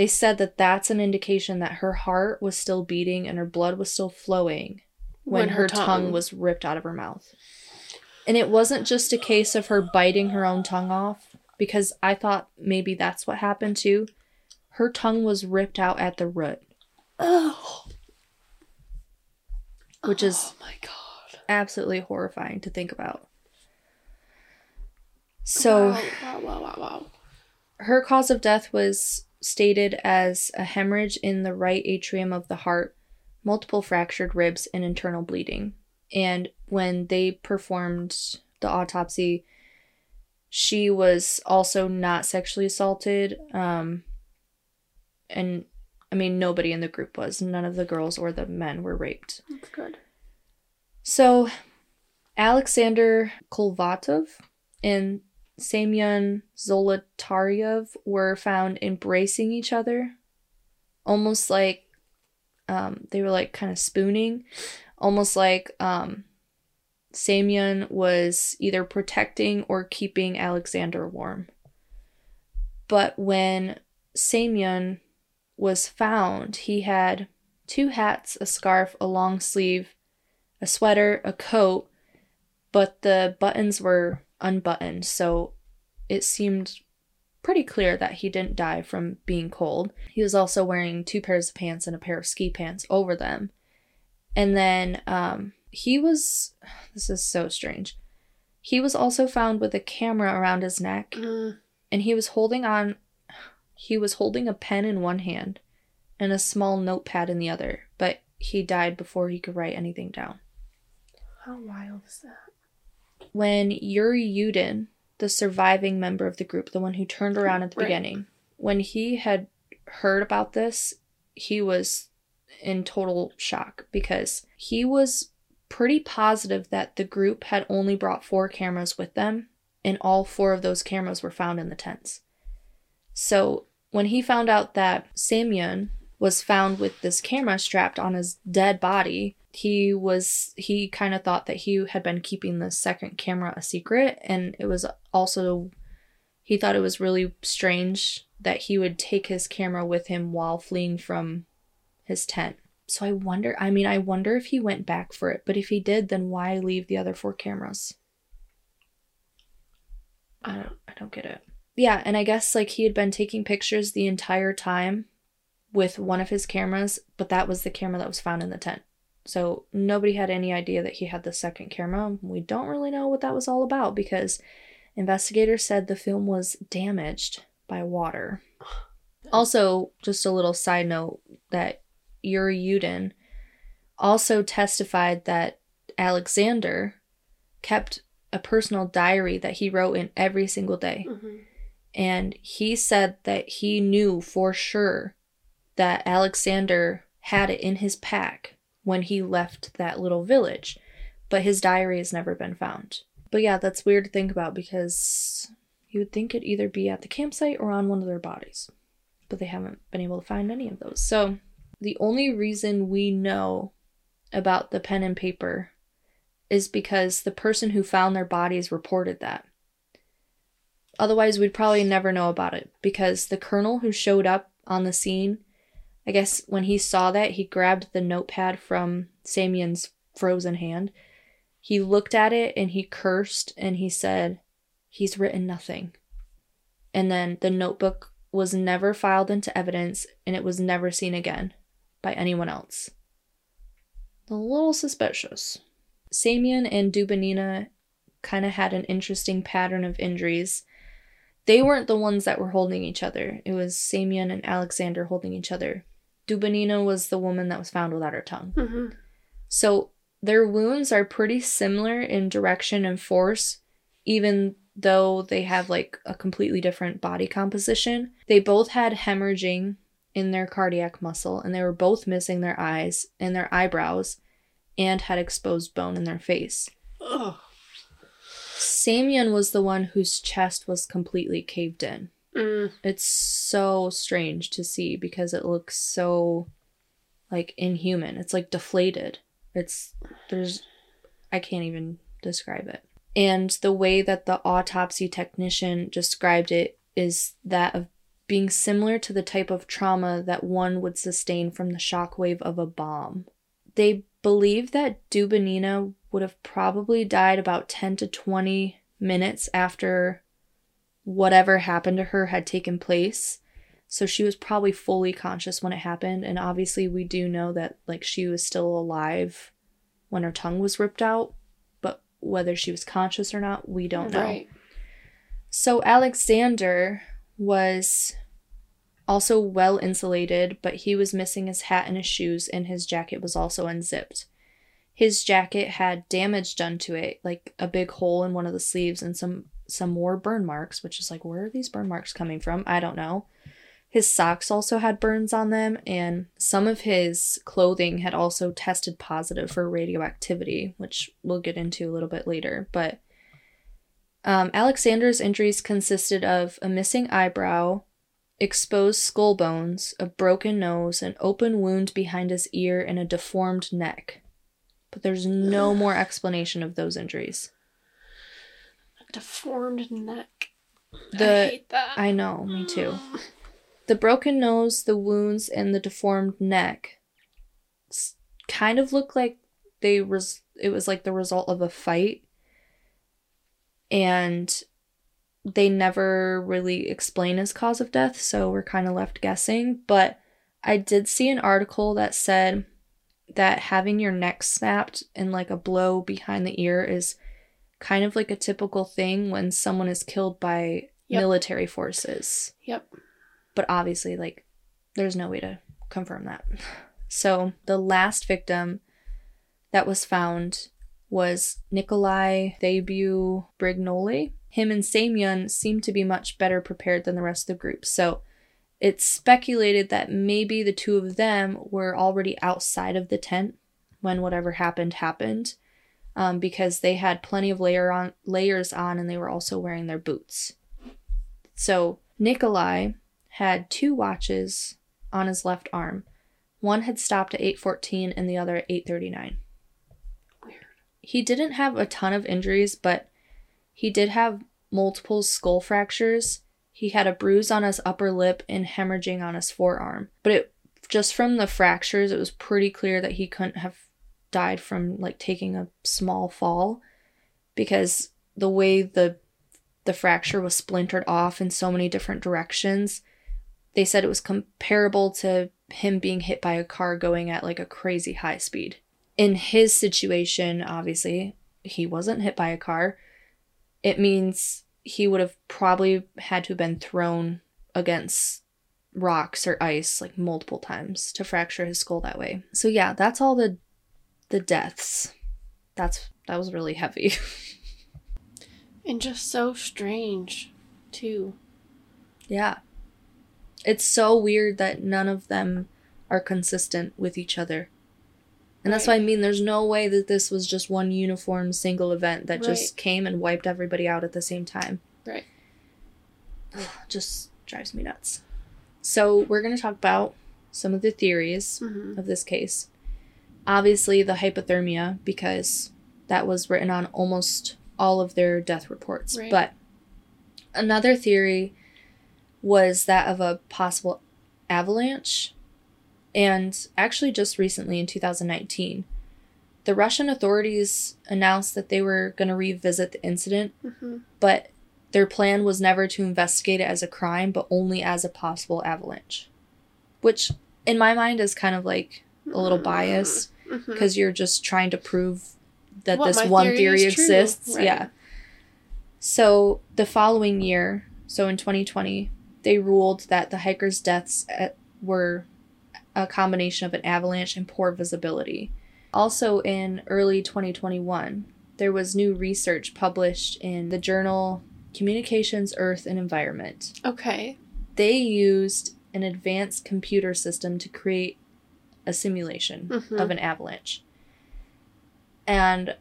they said that that's an indication that her heart was still beating and her blood was still flowing when, her, tongue. was ripped out of her mouth. And it wasn't just a case of her biting her own tongue off because I thought maybe that's what happened too. Her tongue was ripped out at the root, Oh. which is Oh my god. absolutely horrifying to think about. So, Wow, wow, wow, wow, wow. her cause of death was stated as a hemorrhage in the right atrium of the heart, multiple fractured ribs, and internal bleeding. And when they performed the autopsy, she was also not sexually assaulted. Um, and I mean, nobody in the group was. None of the girls or the men were raped. That's good. So, Alexander Kolvatov and Semyon Zolotaryov were found embracing each other, almost like um, they were like kind of spooning, almost like um, Semyon was either protecting or keeping Alexander warm. But when Semyon was found, he had two hats, a scarf, a long sleeve, a sweater, a coat, but the buttons were unbuttoned, so it seemed pretty clear that he didn't die from being cold. He was also wearing two pairs of pants and a pair of ski pants over them. And then um, he was, this is so strange. He was also found with a camera around his neck Mm. and he was holding on, he was holding a pen in one hand and a small notepad in the other, but he died before he could write anything down. How wild is that? When Yuri Yudin, the surviving member of the group, the one who turned around at the Right. beginning, when he had heard about this, he was in total shock because he was pretty positive that the group had only brought four cameras with them, and all four of those cameras were found in the tents. So when he found out that Samyun was found with this camera strapped on his dead body, he was he kind of thought that he had been keeping the second camera a secret and it was also he thought it was really strange that he would take his camera with him while fleeing from his tent. So I wonder, I mean, I wonder if he went back for it, but if he did, then why leave the other four cameras? I don't I don't get it. Yeah, and I guess like he had been taking pictures the entire time with one of his cameras, but that was the camera that was found in the tent. So nobody had any idea that he had the second camera. We don't really know what that was all about because investigators said the film was damaged by water. Also, just a little side note that Yuri Yudin also testified that Alexander kept a personal diary that he wrote in every single day. Mm-hmm. And he said that he knew for sure that Alexander had it in his pack when he left that little village, but his diary has never been found. But yeah, that's weird to think about because you would think it'd either be at the campsite or on one of their bodies, but they haven't been able to find any of those. So the only reason we know about the pen and paper is because the person who found their bodies reported that. Otherwise, we'd probably never know about it because the colonel who showed up on the scene, I guess when he saw that, he grabbed the notepad from Samian's frozen hand. He looked at it and he cursed and he said, He's written nothing. And then the notebook was never filed into evidence and it was never seen again by anyone else. A little suspicious. Samian and Dubinina kind of had an interesting pattern of injuries. They weren't the ones that were holding each other. It was Samian and Alexander holding each other. Dubinina was the woman that was found without her tongue. Mm-hmm. So their wounds are pretty similar in direction and force, even though they have like a completely different body composition. They both had hemorrhaging in their cardiac muscle, and they were both missing their eyes and their eyebrows and had exposed bone in their face. Ugh. Samian was the one whose chest was completely caved in. Mm. It's so strange to see because it looks so like inhuman. It's like deflated. It's there's I can't even describe it. And the way that the autopsy technician described it is that of being similar to the type of trauma that one would sustain from the shockwave of a bomb. They believe that Dubinina would have probably died about 10 to 20 minutes after whatever happened to her had taken place. So she was probably fully conscious when it happened. And obviously, we do know that like she was still alive when her tongue was ripped out. But whether she was conscious or not, we don't know. Right. So Alexander was also well insulated, but he was missing his hat and his shoes, and his jacket was also unzipped. His jacket had damage done to it, like a big hole in one of the sleeves and some some more burn marks, which is like where are these burn marks coming from? I don't know. His socks also had burns on them, and some of his clothing had also tested positive for radioactivity, which we'll get into a little bit later. But um, Alexander's injuries consisted of a missing eyebrow, exposed skull bones, a broken nose, an open wound behind his ear, and a deformed neck. But there's no more explanation of those injuries. Deformed neck. The- I hate that. I know, me too. The broken nose, the wounds, and the deformed neck s- kind of look like they res- it was like the result of a fight, and they never really explain his cause of death, so we're kind of left guessing. But I did see an article that said that having your neck snapped and like a blow behind the ear is kind of like a typical thing when someone is killed by Yep. military forces. Yep. But obviously, like, there's no way to confirm that. So the last victim that was found was Nikolai Thabu Brignoli. Him and Samyun seemed to be much better prepared than the rest of the group. So it's speculated that maybe the two of them were already outside of the tent when whatever happened happened, um, because they had plenty of layer on layers on, and they were also wearing their boots. So Nikolai had two watches on his left arm. One had stopped at 8:14 and the other at 8:39. Weird. He didn't have a ton of injuries, but he did have multiple skull fractures. He had a bruise on his upper lip and hemorrhaging on his forearm. But it just from the fractures, it was pretty clear that he couldn't have died from like taking a small fall because the way the the fracture was splintered off in so many different directions, they said it was comparable to him being hit by a car going at like a crazy high speed. In his situation, obviously, he wasn't hit by a car. It means he would have probably had to have been thrown against rocks or ice like multiple times to fracture his skull that way. So yeah, that's all the the deaths. That's that was really heavy. And just so strange, too. yeah. It's so weird that none of them are consistent with each other. And that's Right. what I mean. There's no way that this was just one uniform single event that just came and wiped everybody out at the same time. Right. just drives me nuts. So, we're going to talk about some of the theories Mm-hmm. of this case. Obviously, the hypothermia, because that was written on almost all of their death reports. Right. But another theory was that of a possible avalanche. And actually, just recently in 2019, the Russian authorities announced that they were going to revisit the incident Mm-hmm. but their plan was never to investigate it as a crime, but only as a possible avalanche. Which, in my mind, is kind of like a little biased Mm-hmm. because you're just trying to prove that What, this one theory theory exists. right. Yeah. So the following year, so in 2020, they ruled that the hikers' deaths at, were a combination of an avalanche and poor visibility. Also, in early 2021, there was new research published in the journal Communications, Earth, and Environment. Okay. They used an advanced computer system to create a simulation Mhm. of an avalanche. And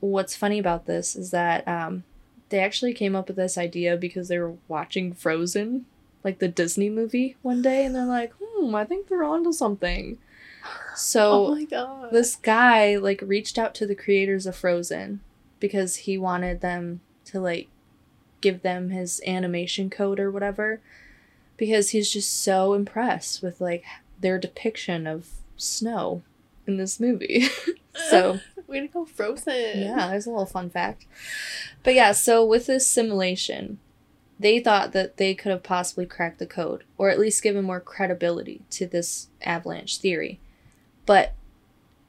what's funny about this is that um, they actually came up with this idea because they were watching Frozen, like the Disney movie, one day, and they're like, hmm, I think they're onto something. So oh my god. this guy like reached out to the creators of Frozen because he wanted them to like give them his animation code or whatever because he's just so impressed with like their depiction of snow in this movie. so, Way to go, Frozen. yeah, there's a little fun fact. But yeah, so with this simulation, they thought that they could have possibly cracked the code or at least given more credibility to this avalanche theory. But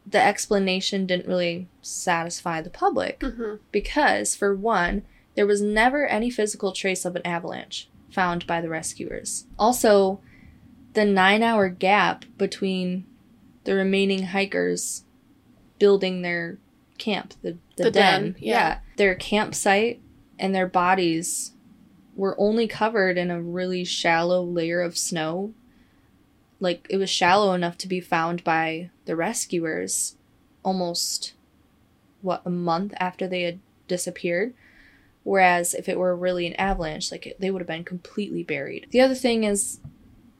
the explanation didn't really satisfy the public Mm-hmm. because, for one, there was never any physical trace of an avalanche found by the rescuers. Also, the nine hour gap between the remaining hikers building their camp, the, the, The den, den, yeah. their campsite and their bodies were only covered in a really shallow layer of snow. Like, it was shallow enough to be found by the rescuers almost, what, a month after they had disappeared. Whereas if it were really an avalanche, like it, they would have been completely buried. The other thing is,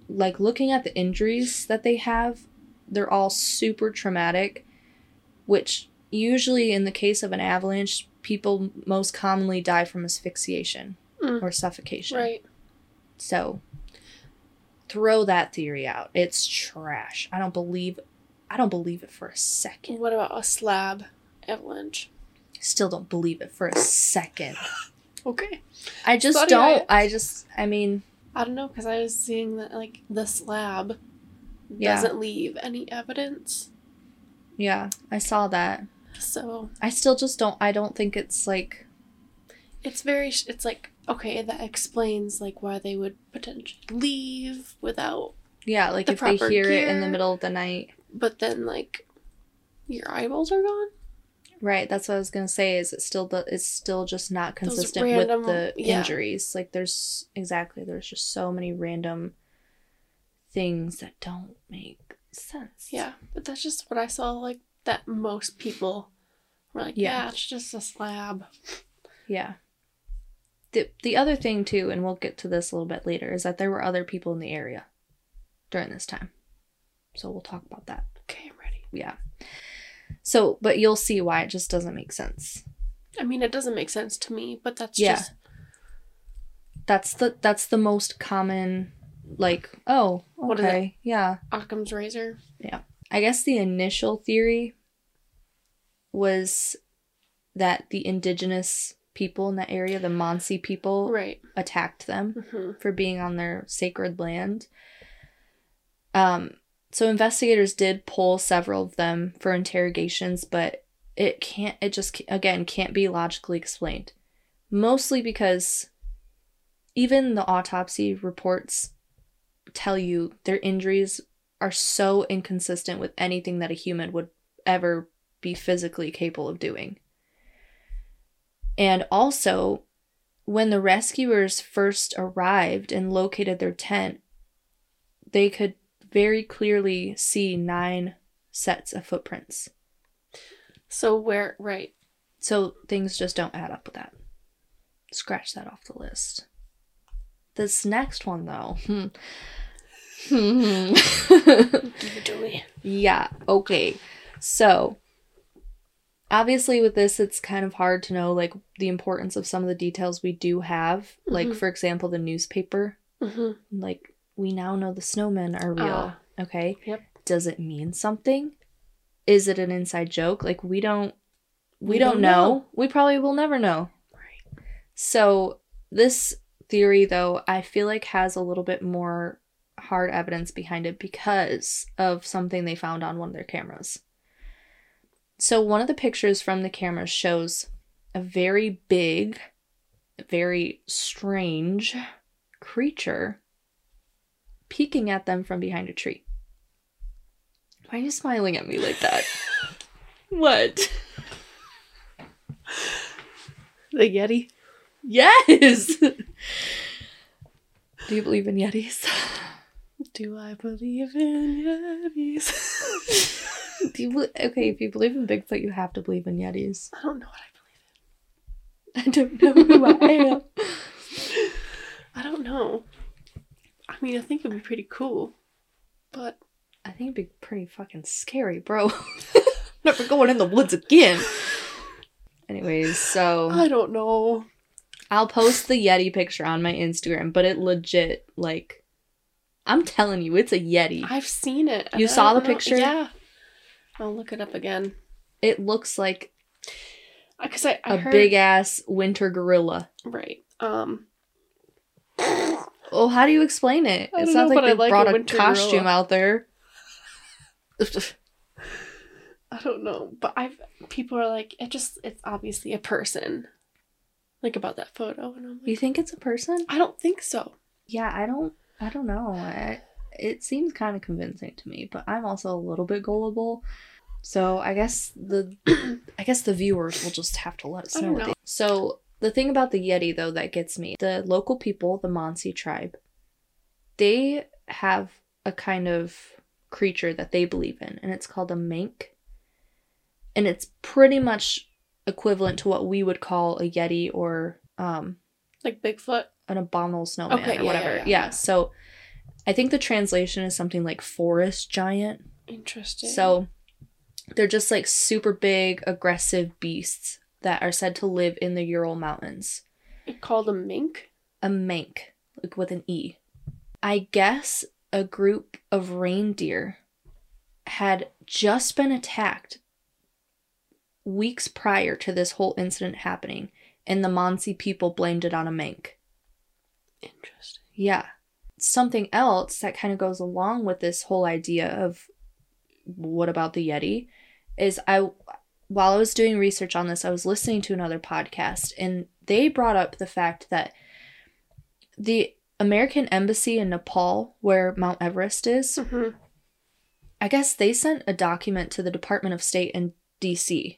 like looking at the injuries that they have, they're all super traumatic, which usually in the case of an avalanche, people most commonly die from asphyxiation Mm. or suffocation. Right. So throw that theory out. It's trash. I don't believe I don't believe it for a second. What about a slab avalanche? still don't believe it for a second. Okay. I just don't. I just, I mean, I don't know because I was seeing that like the slab Yeah. doesn't leave any evidence. yeah, I saw that. So I still just don't, I don't think it's like, it's very it's like okay that explains like why they would potentially leave without yeah, like The if they hear it in the middle of the night. but then like your eyeballs are gone. Right, that's what I was gonna say. Is it still the? It's still just not consistent random- with the yeah. injuries. Like there's exactly there's just so many random things that don't make sense. Yeah, but that's just what I saw like that most people were like, Yeah. yeah, it's just a slab. Yeah. The the other thing too, and we'll get to this a little bit later, is that there were other people in the area during this time. So we'll talk about that. Okay, I'm ready. Yeah. So, but you'll see why it just doesn't make sense. I mean, it doesn't make sense to me, but that's Yeah. just That's the that's the most common like, oh, What is it? okay. Yeah. Occam's razor. Yeah. I guess the initial theory was that the indigenous people in that area, the Mansi people, Right. attacked them. hmm for being on their sacred land. Um, so investigators did pull several of them for interrogations, but it can't. It just again can't be logically explained. Mostly because even the autopsy reports tell you their injuries are so inconsistent with anything that a human would ever be physically capable of doing. And also, when the rescuers first arrived and located their tent, they could very clearly see nine sets of footprints. So where right? So things just don't add up with that. Scratch that off the list. This next one, though. hmm. Give it to me. Yeah, okay. So, obviously, with this, it's kind of hard to know, like, the importance of some of the details we do have. Like, Mhm. for example, the newspaper. hmm Like, we now know the snowmen are real. Ah. okay? Yep. Does it mean something? Is it an inside joke? Like, we don't. We, We don't, don't know. know. We probably will never know. Right. So, this theory, though, I feel like has a little bit more hard evidence behind it because of something they found on one of their cameras. So, one of the pictures from the cameras shows a very big, very strange creature peeking at them from behind a tree. Why are you smiling at me like that? what? The Yeti. Yes! Do you believe in Yetis? Do I believe in Yetis? Do you be- okay, if you believe in Bigfoot, you have to believe in Yetis. I don't know what I believe in. I don't know who I am. I don't know. I mean, I think it'd be pretty cool, but I think it'd be pretty fucking scary, bro. Never going in the woods again. Anyways, so I don't know. I'll post the Yeti picture on my Instagram, but it legit, like, I'm telling you, it's a Yeti. I've seen it. You I saw the know- picture? Yeah. I'll look it up again. It looks like Because I, I a heard, big ass winter gorilla. right. Um. Oh, how do you explain it? I It don't sounds know, like they like brought a, winter costume gorilla. out there. I don't know, but I've people are like it just it's obviously a person. Like about that photo, and I'm you think it's a person? I don't think so. Yeah, I don't. I don't know. I, it seems kind of convincing to me, but I'm also a little bit gullible. So I guess the I guess the viewers will just have to let us know. know. they, so the thing about the Yeti though that gets me, the local people, the Mansi tribe, they have a kind of creature that they believe in, and it's called a menk. And it's pretty much equivalent to what we would call a Yeti or um Like Bigfoot. an abominable snowman Okay, or yeah, whatever. yeah, Yeah, yeah, yeah. So I think the translation is something like forest giant. Interesting. So they're just like super big, aggressive beasts that are said to live in the Ural Mountains. it called a menk. A menk, like with an E. I guess a group of reindeer had just been attacked weeks prior to this whole incident happening, and the Mansi people blamed it on a menk. Interesting. Yeah. Something else that kind of goes along with this whole idea of what about the Yeti is I while I was doing research on this, I was listening to another podcast and they brought up the fact that the American embassy in Nepal where Mount Everest is, Mm-hmm. I guess they sent a document to the Department of State in DC.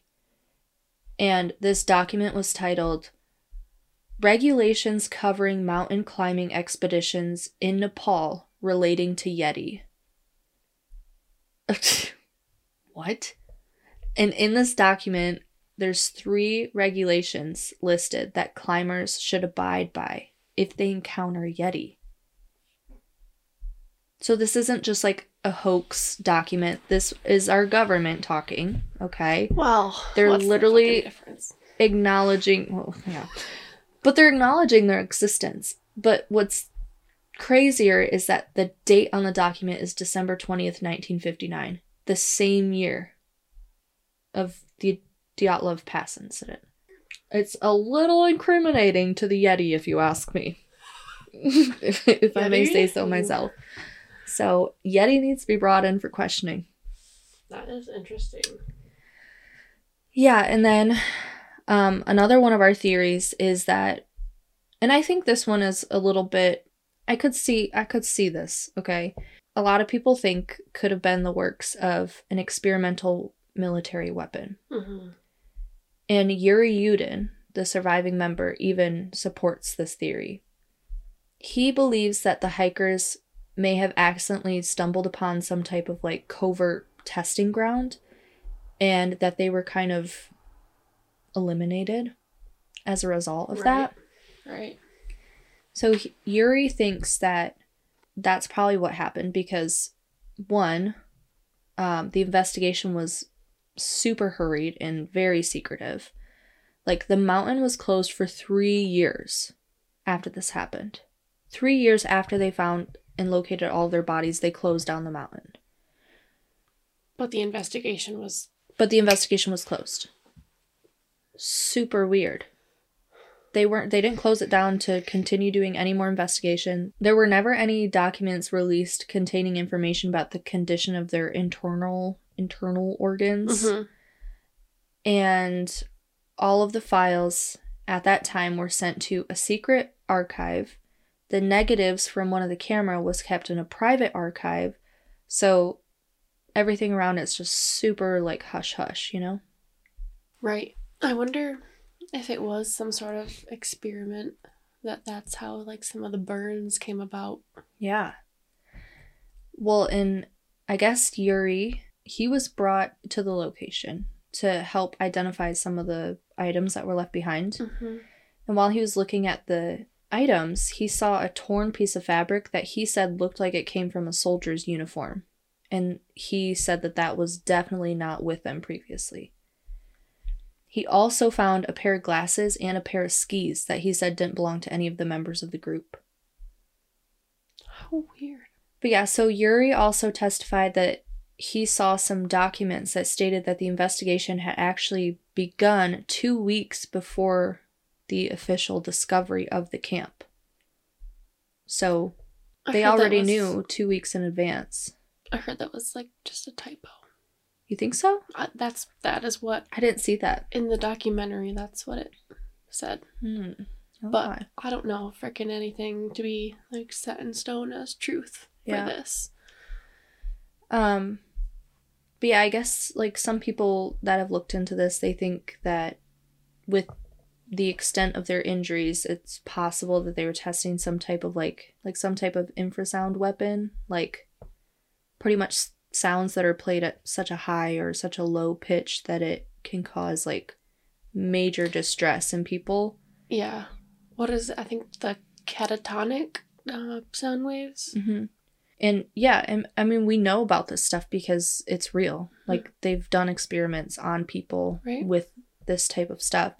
And this document was titled Regulations Covering Mountain Climbing Expeditions in Nepal Relating to Yeti. what? And in this document, there's three regulations listed that climbers should abide by if they encounter Yeti. So this isn't just like a hoax document. This is our government talking, okay? Well, They're the literally- difference? Acknowledging, well, yeah. But they're acknowledging their existence. But what's crazier is that the date on the document is December 20th, 1959, the same year of the Dyatlov Pass incident. It's a little incriminating to the Yeti, if you ask me. if if I may say so myself. So, Yeti needs to be brought in for questioning. That is interesting. Yeah, and then um, another one of our theories is that, and I think this one is a little bit. I could see, I could see this. Okay, a lot of people think could have been the works of an experimental military weapon, Mm-hmm. and Yuri Yudin, the surviving member, even supports this theory. He believes that the hikers may have accidentally stumbled upon some type of like covert testing ground and that they were kind of eliminated as a result of that. Right. So Yuri thinks that that's probably what happened because one, um, the investigation was super hurried and very secretive. Like the mountain was closed for three years after this happened. Three years after they found and located all their bodies, they closed down the mountain. But the investigation was But the investigation was closed. Super weird. They weren't they didn't close it down to continue doing any more investigation. There were never any documents released containing information about the condition of their internal internal organs. Mhm. And all of the files at that time were sent to a secret archive. The negatives from one of the camera was kept in a private archive. So everything around it's just super like hush hush, you know? right. I wonder if it was some sort of experiment that that's how like some of the burns came about. Yeah. Well, and I guess Yuri, he was brought to the location to help identify some of the items that were left behind. Mm-hmm. And while he was looking at the items, he saw a torn piece of fabric that he said looked like it came from a soldier's uniform. And he said that that was definitely not with them previously. He also found a pair of glasses and a pair of skis that he said didn't belong to any of the members of the group. How weird. But yeah, so Yuri also testified that he saw some documents that stated that the investigation had actually begun two weeks before the official discovery of the camp. So they already was- knew two weeks in advance. I heard that was like just a typo. You think so? I, that's that is what I didn't see that. in the documentary. That's what it said. Hmm. But. I don't know freaking anything to be like set in stone as truth for Yeah. this. Um, but yeah, I guess like some people that have looked into this, they think that with the extent of their injuries, it's possible that they were testing some type of like like some type of infrasound weapon, like pretty much sounds that are played at such a high or such a low pitch that it can cause like major distress in people. Yeah. What is I think the catatonic uh, sound waves. Mm-hmm. And yeah, and I mean, we know about this stuff because it's real. Like they've done experiments on people Right. with this type of stuff.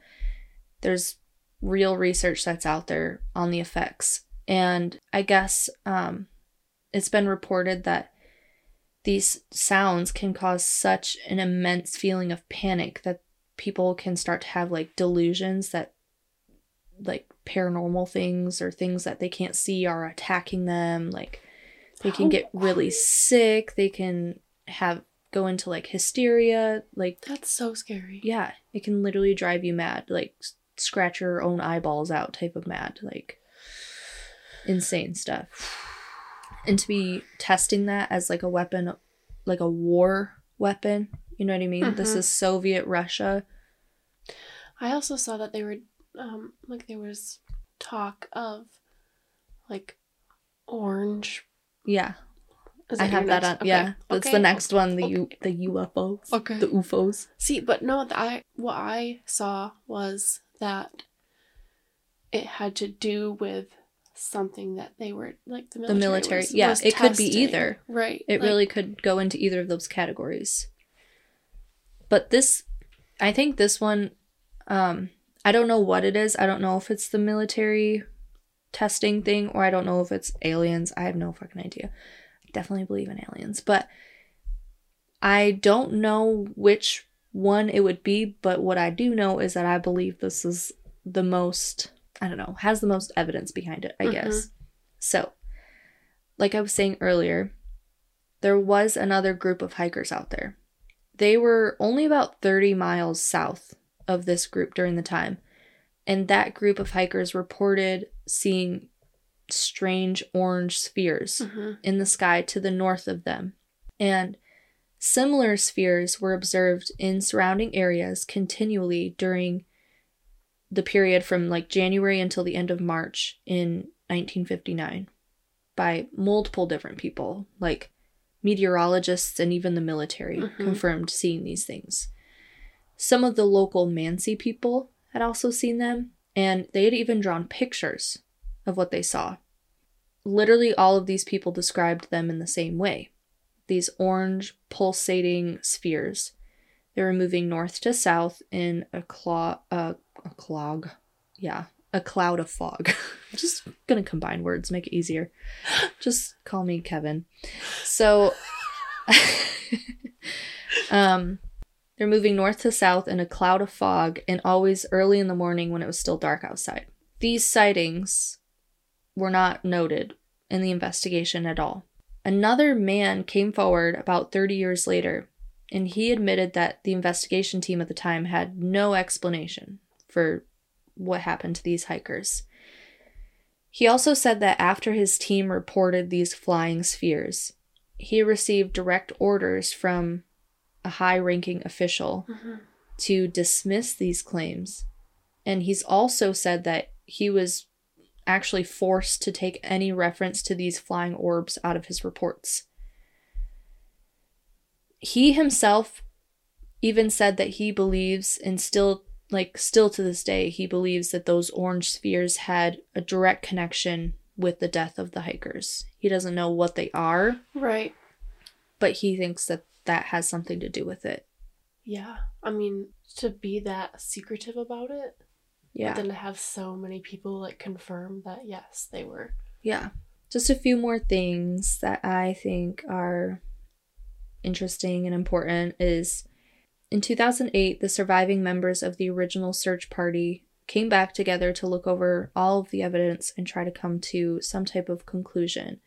There's real research that's out there on the effects. And I guess um, it's been reported that these sounds can cause such an immense feeling of panic that people can start to have like delusions that like paranormal things or things that they can't see are attacking them like they can Oh, get really sick they can have go into like hysteria like That's so scary. yeah it can literally drive you mad like scratch your own eyeballs out type of mad like insane stuff and to be testing that as like a weapon like a war weapon you know what i mean this Mhm. is soviet russia I also saw that they were um like there was talk of like orange. yeah i have that next- on yeah okay, that's okay. the next one the u the ufos Okay. the ufos See, but no, th- I what I saw was that it had to do with something that they were like the the military. military was- yeah was it could be either Right. It like- really could go into either of those categories. But this I think this one um I don't know what it is. I don't know if it's the military testing thing or I don't know if it's aliens. I have no fucking idea. I definitely believe in aliens, but I don't know which one it would be, but what I do know is that I believe this is the most I don't know, has the most evidence behind it, I Mhm. guess. So, like I was saying earlier, there was another group of hikers out there. They were only about 30 miles south of this group during the time. And that group of hikers reported seeing strange orange spheres Mhm. in the sky to the north of them. And similar spheres were observed in surrounding areas continually during the period from like January until the end of March in 1959 by multiple different people, like meteorologists and even the military Mhm. confirmed seeing these things. Some of the local Mansi people had also seen them, and they had even drawn pictures of what they saw. Literally, all of these people described them in the same way these orange, pulsating spheres. They were moving north to south in a claw, uh, a clog, yeah, a cloud of fog. Just gonna combine words, make it easier. Just call me Kevin. So, um, they're moving north to south in a cloud of fog and always early in the morning when it was still dark outside. These sightings were not noted in the investigation at all. Another man came forward about 30 years later, and he admitted that the investigation team at the time had no explanation for what happened to these hikers. He also said that after his team reported these flying spheres, he received direct orders from a high ranking official Mhm. to dismiss these claims. And he's also said that he was actually forced to take any reference to these flying orbs out of his reports. He himself even said that he believes and still like still to this day he believes that those orange spheres had a direct connection with the death of the hikers. He doesn't know what they are, Right. but he thinks that that has something to do with it. Yeah. I mean, to be that secretive about it, Yeah. but then to have so many people like confirm that yes, they were. Yeah. Just a few more things that I think are interesting and important is in 2008, the surviving members of the original search party came back together to look over all of the evidence and try to come to some type of conclusion.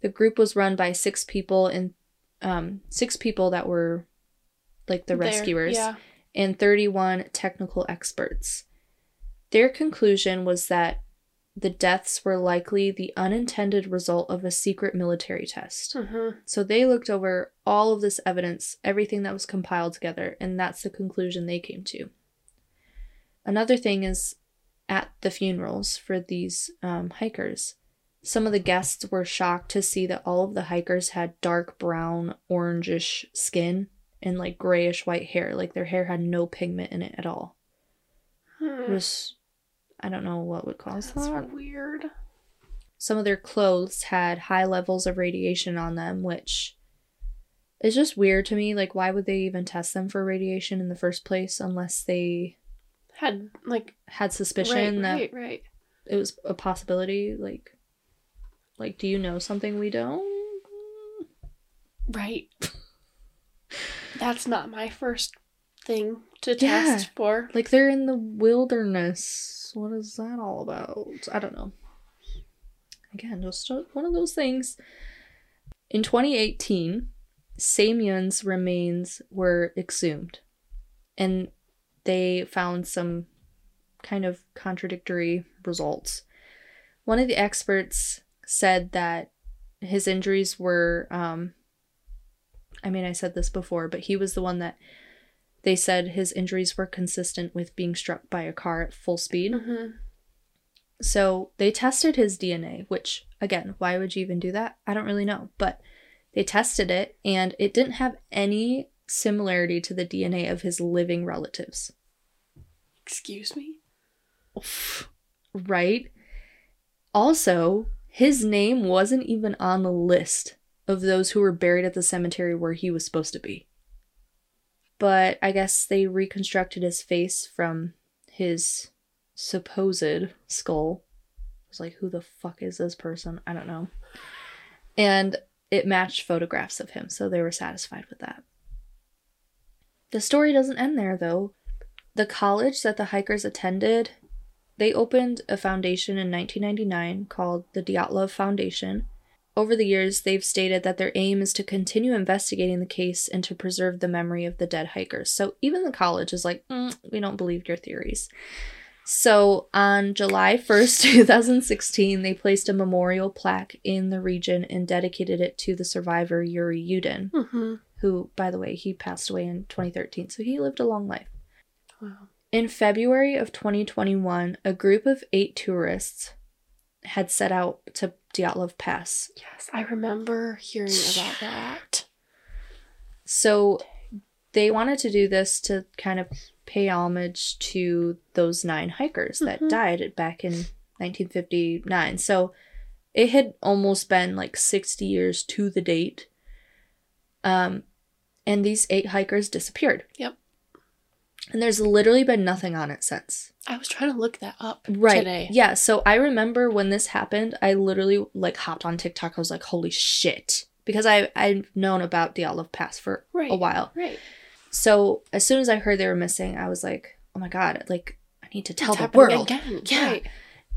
The group was run by six people and um, six people that were like the there. rescuers Yeah. and 31 technical experts. Their conclusion was that the deaths were likely the unintended result of a secret military test. Mm-hmm. So they looked over all of this evidence, everything that was compiled together, and that's the conclusion they came to. Another thing is at the funerals for these um, hikers, some of the guests were shocked to see that all of the hikers had dark brown, orangish skin and like grayish white hair. Like their hair had no pigment in it at all. It was, I don't know what would cause That's that. weird. Some of their clothes had high levels of radiation on them, which is just weird to me. Like, why would they even test them for radiation in the first place unless they Had like had suspicion right, that right, right. it was a possibility? Like, like, do you know something we don't? Right. That's not my first thing to Yeah. test for. Like they're in the wilderness. What is that all about? I don't know. Again, just one of those things. In 2018, Semyon's remains were exhumed, and they found some kind of contradictory results. One of the experts said that his injuries were, um, I mean, I said this before, but he was the one that they said his injuries were consistent with being struck by a car at full speed. hmm So they tested his DNA, which, again, why would you even do that? I don't really know. But they tested it and it didn't have any similarity to the DNA of his living relatives. Excuse me? Right? Also, his name wasn't even on the list of those who were buried at the cemetery where he was supposed to be. But I guess they reconstructed his face from his supposed skull. I was like, who the fuck is this person? I don't know. And it matched photographs of him, so they were satisfied with that. The story doesn't end there, though. The college that the hikers attended they opened a foundation in 1999 called the Dyatlov Foundation. Over the years, they've stated that their aim is to continue investigating the case and to preserve the memory of the dead hikers. So even the college is like, "Mm, we don't believe your theories. So on July 1st, 2016, they placed a memorial plaque in the region and dedicated it to the survivor Yuri Yudin, hmm who, by the way, he passed away in 2013. So he lived a long life. Wow. In February of 2021, a group of eight tourists had set out to Dyatlov Pass. Yes, I remember hearing about that. So they wanted to do this to kind of pay homage to those nine hikers that Mhm. died back in 1959. So it had almost been like 60 years to the date. Um, and these eight hikers disappeared. Yep. And there's literally been nothing on it since. I was trying to look that up right today. yeah so i remember when this happened i literally like hopped on tiktok i was like holy shit because i i've known about Dyatlov pass for Right. a while Right. so as soon as i heard they were missing i was like oh my god like i need to tell It's the world again. Yeah. Right.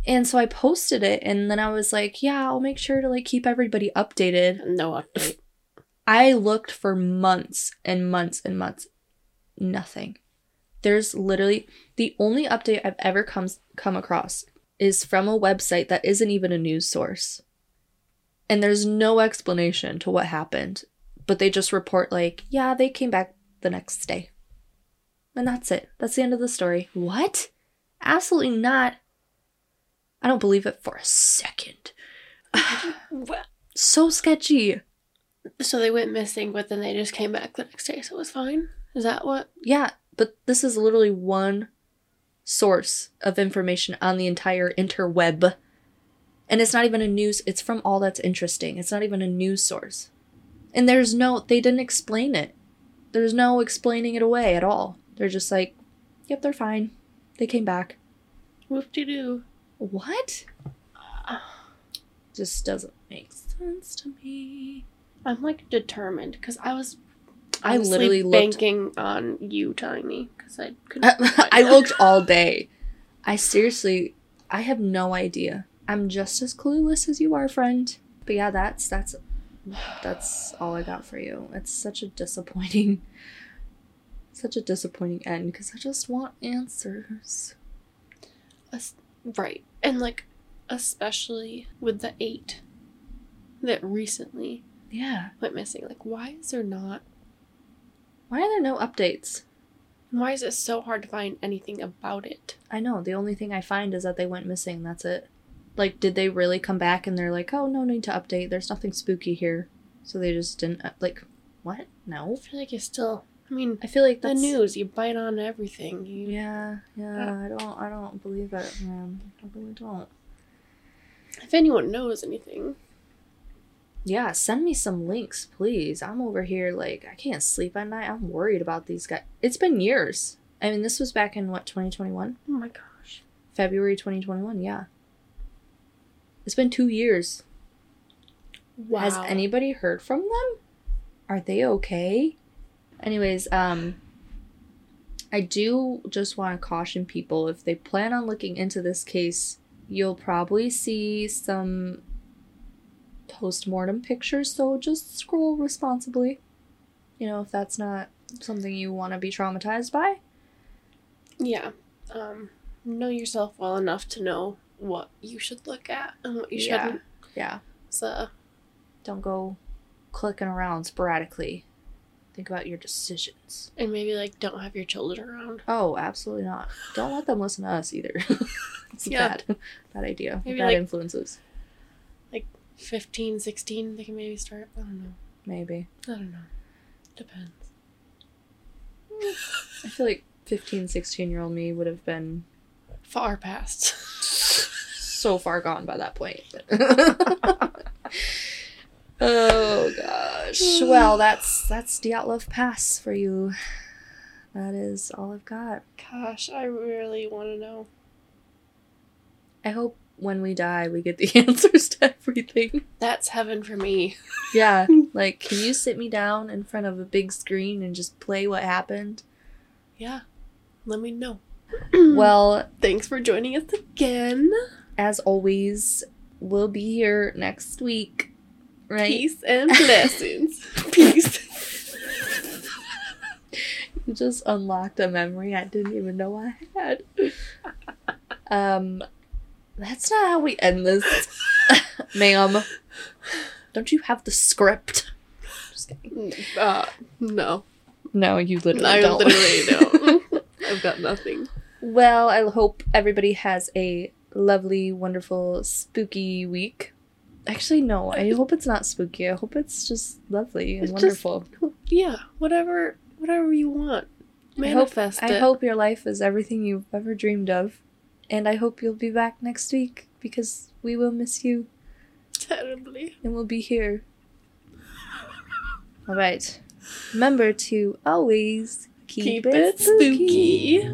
and so i posted it and then i was like yeah i'll make sure to like keep everybody updated No update. I looked for months and months and months. Nothing. There's literally the only update I've ever come come across is from a website that isn't even a news source. And there's no explanation to what happened, but they just report like, yeah, they came back the next day. And that's it. That's the end of the story. What? Absolutely not. I don't believe it for a second. So sketchy. so they went missing, but then they just came back the next day, so it was fine. Is that what? Yeah, but this is literally one source of information on the entire interweb. And it's not even a news, it's from all that's interesting. It's not even a news source. And there's no, they didn't explain it. There's no explaining it away at all. They're just like, yep, they're fine. They came back. Whoop de doo. What? Just doesn't make sense to me. I'm like determined because I was. I literally looked- banking on you telling me because I couldn't. find I looked all day. I seriously, I have no idea. I'm just as clueless as you are, friend. But yeah, that's that's that's all I got for you. It's such a disappointing, such a disappointing end because I just want answers. Right, and like especially with the eight that recently Yeah. went missing. Like, why is there not? Why are there no updates? Why is it so hard to find anything about it? I know the only thing I find is that they went missing. That's it. Like, did they really come back and they're like, "Oh, no need to update. There's nothing spooky here," so they just didn't uh, like. What? No. I feel like it's still. I mean, I feel like the that's news. You bite on everything. You Yeah, yeah. I don't. I don't believe it, man. I really don't. If anyone knows anything, Yeah, send me some links, please. I'm over here like I can't sleep at night. I'm worried about these guys. It's been years. I mean, this was back in what 2021, oh my gosh. February 2021. Yeah, it's been two years. Wow. Has anybody heard from them? Are they okay? Anyways, um I do just want to caution people if they plan on looking into this case, you'll probably see some post-mortem pictures, so just scroll responsibly. You know, if that's not something you want to be traumatized by. Yeah. Um, know yourself well enough to know what you should look at and what you Yeah. shouldn't. Yeah. So, Don't go clicking around sporadically. Think about your decisions. and maybe like don't have your children around. Oh, absolutely not. Don't let them listen to us either. it's Yeah. bad. Bad idea. Maybe, bad like- influences. 15, 16, they can maybe start. I don't know. Maybe. I don't know. Depends. I feel like 15, 16 year old me would have been Far past. so far gone by that point. oh gosh. Well, that's that's Dyatlov Pass for you. That is all I've got. Gosh, I really want to know. I hope when we die we get the answers to everything. That's heaven for me. Yeah, like can you sit me down in front of a big screen and just play what happened? Yeah. Let me know. Well, Thanks for joining us again. as always, we'll be here next week. Right? Peace and blessings. Peace. You just unlocked a memory I didn't even know I had. um, that's not how we end this, ma'am. Don't you have the script? Just kidding. Uh, no. No, you literally I don't. literally don't. I've got nothing. well, I hope everybody has a lovely, wonderful, spooky week. Actually, no. I hope it's not spooky. I hope it's just lovely and It's just- wonderful. Yeah, whatever whatever you want. I hope, Manifest I hope your life is everything you've ever dreamed of. And I hope you'll be back next week because we will miss you terribly. and we'll be here. All right. Remember to always keep, Keep it spooky.